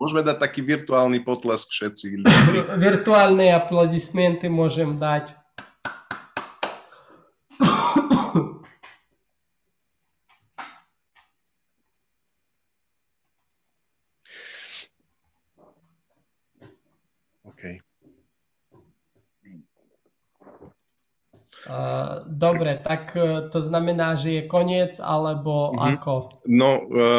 Môžeme dať taký virtuálny potlesk všetci. Virtuálne aplaudismenty môžem dať. OK. Dobre, tak e, to znamená, že je koniec, alebo mm-hmm. ako? No, e,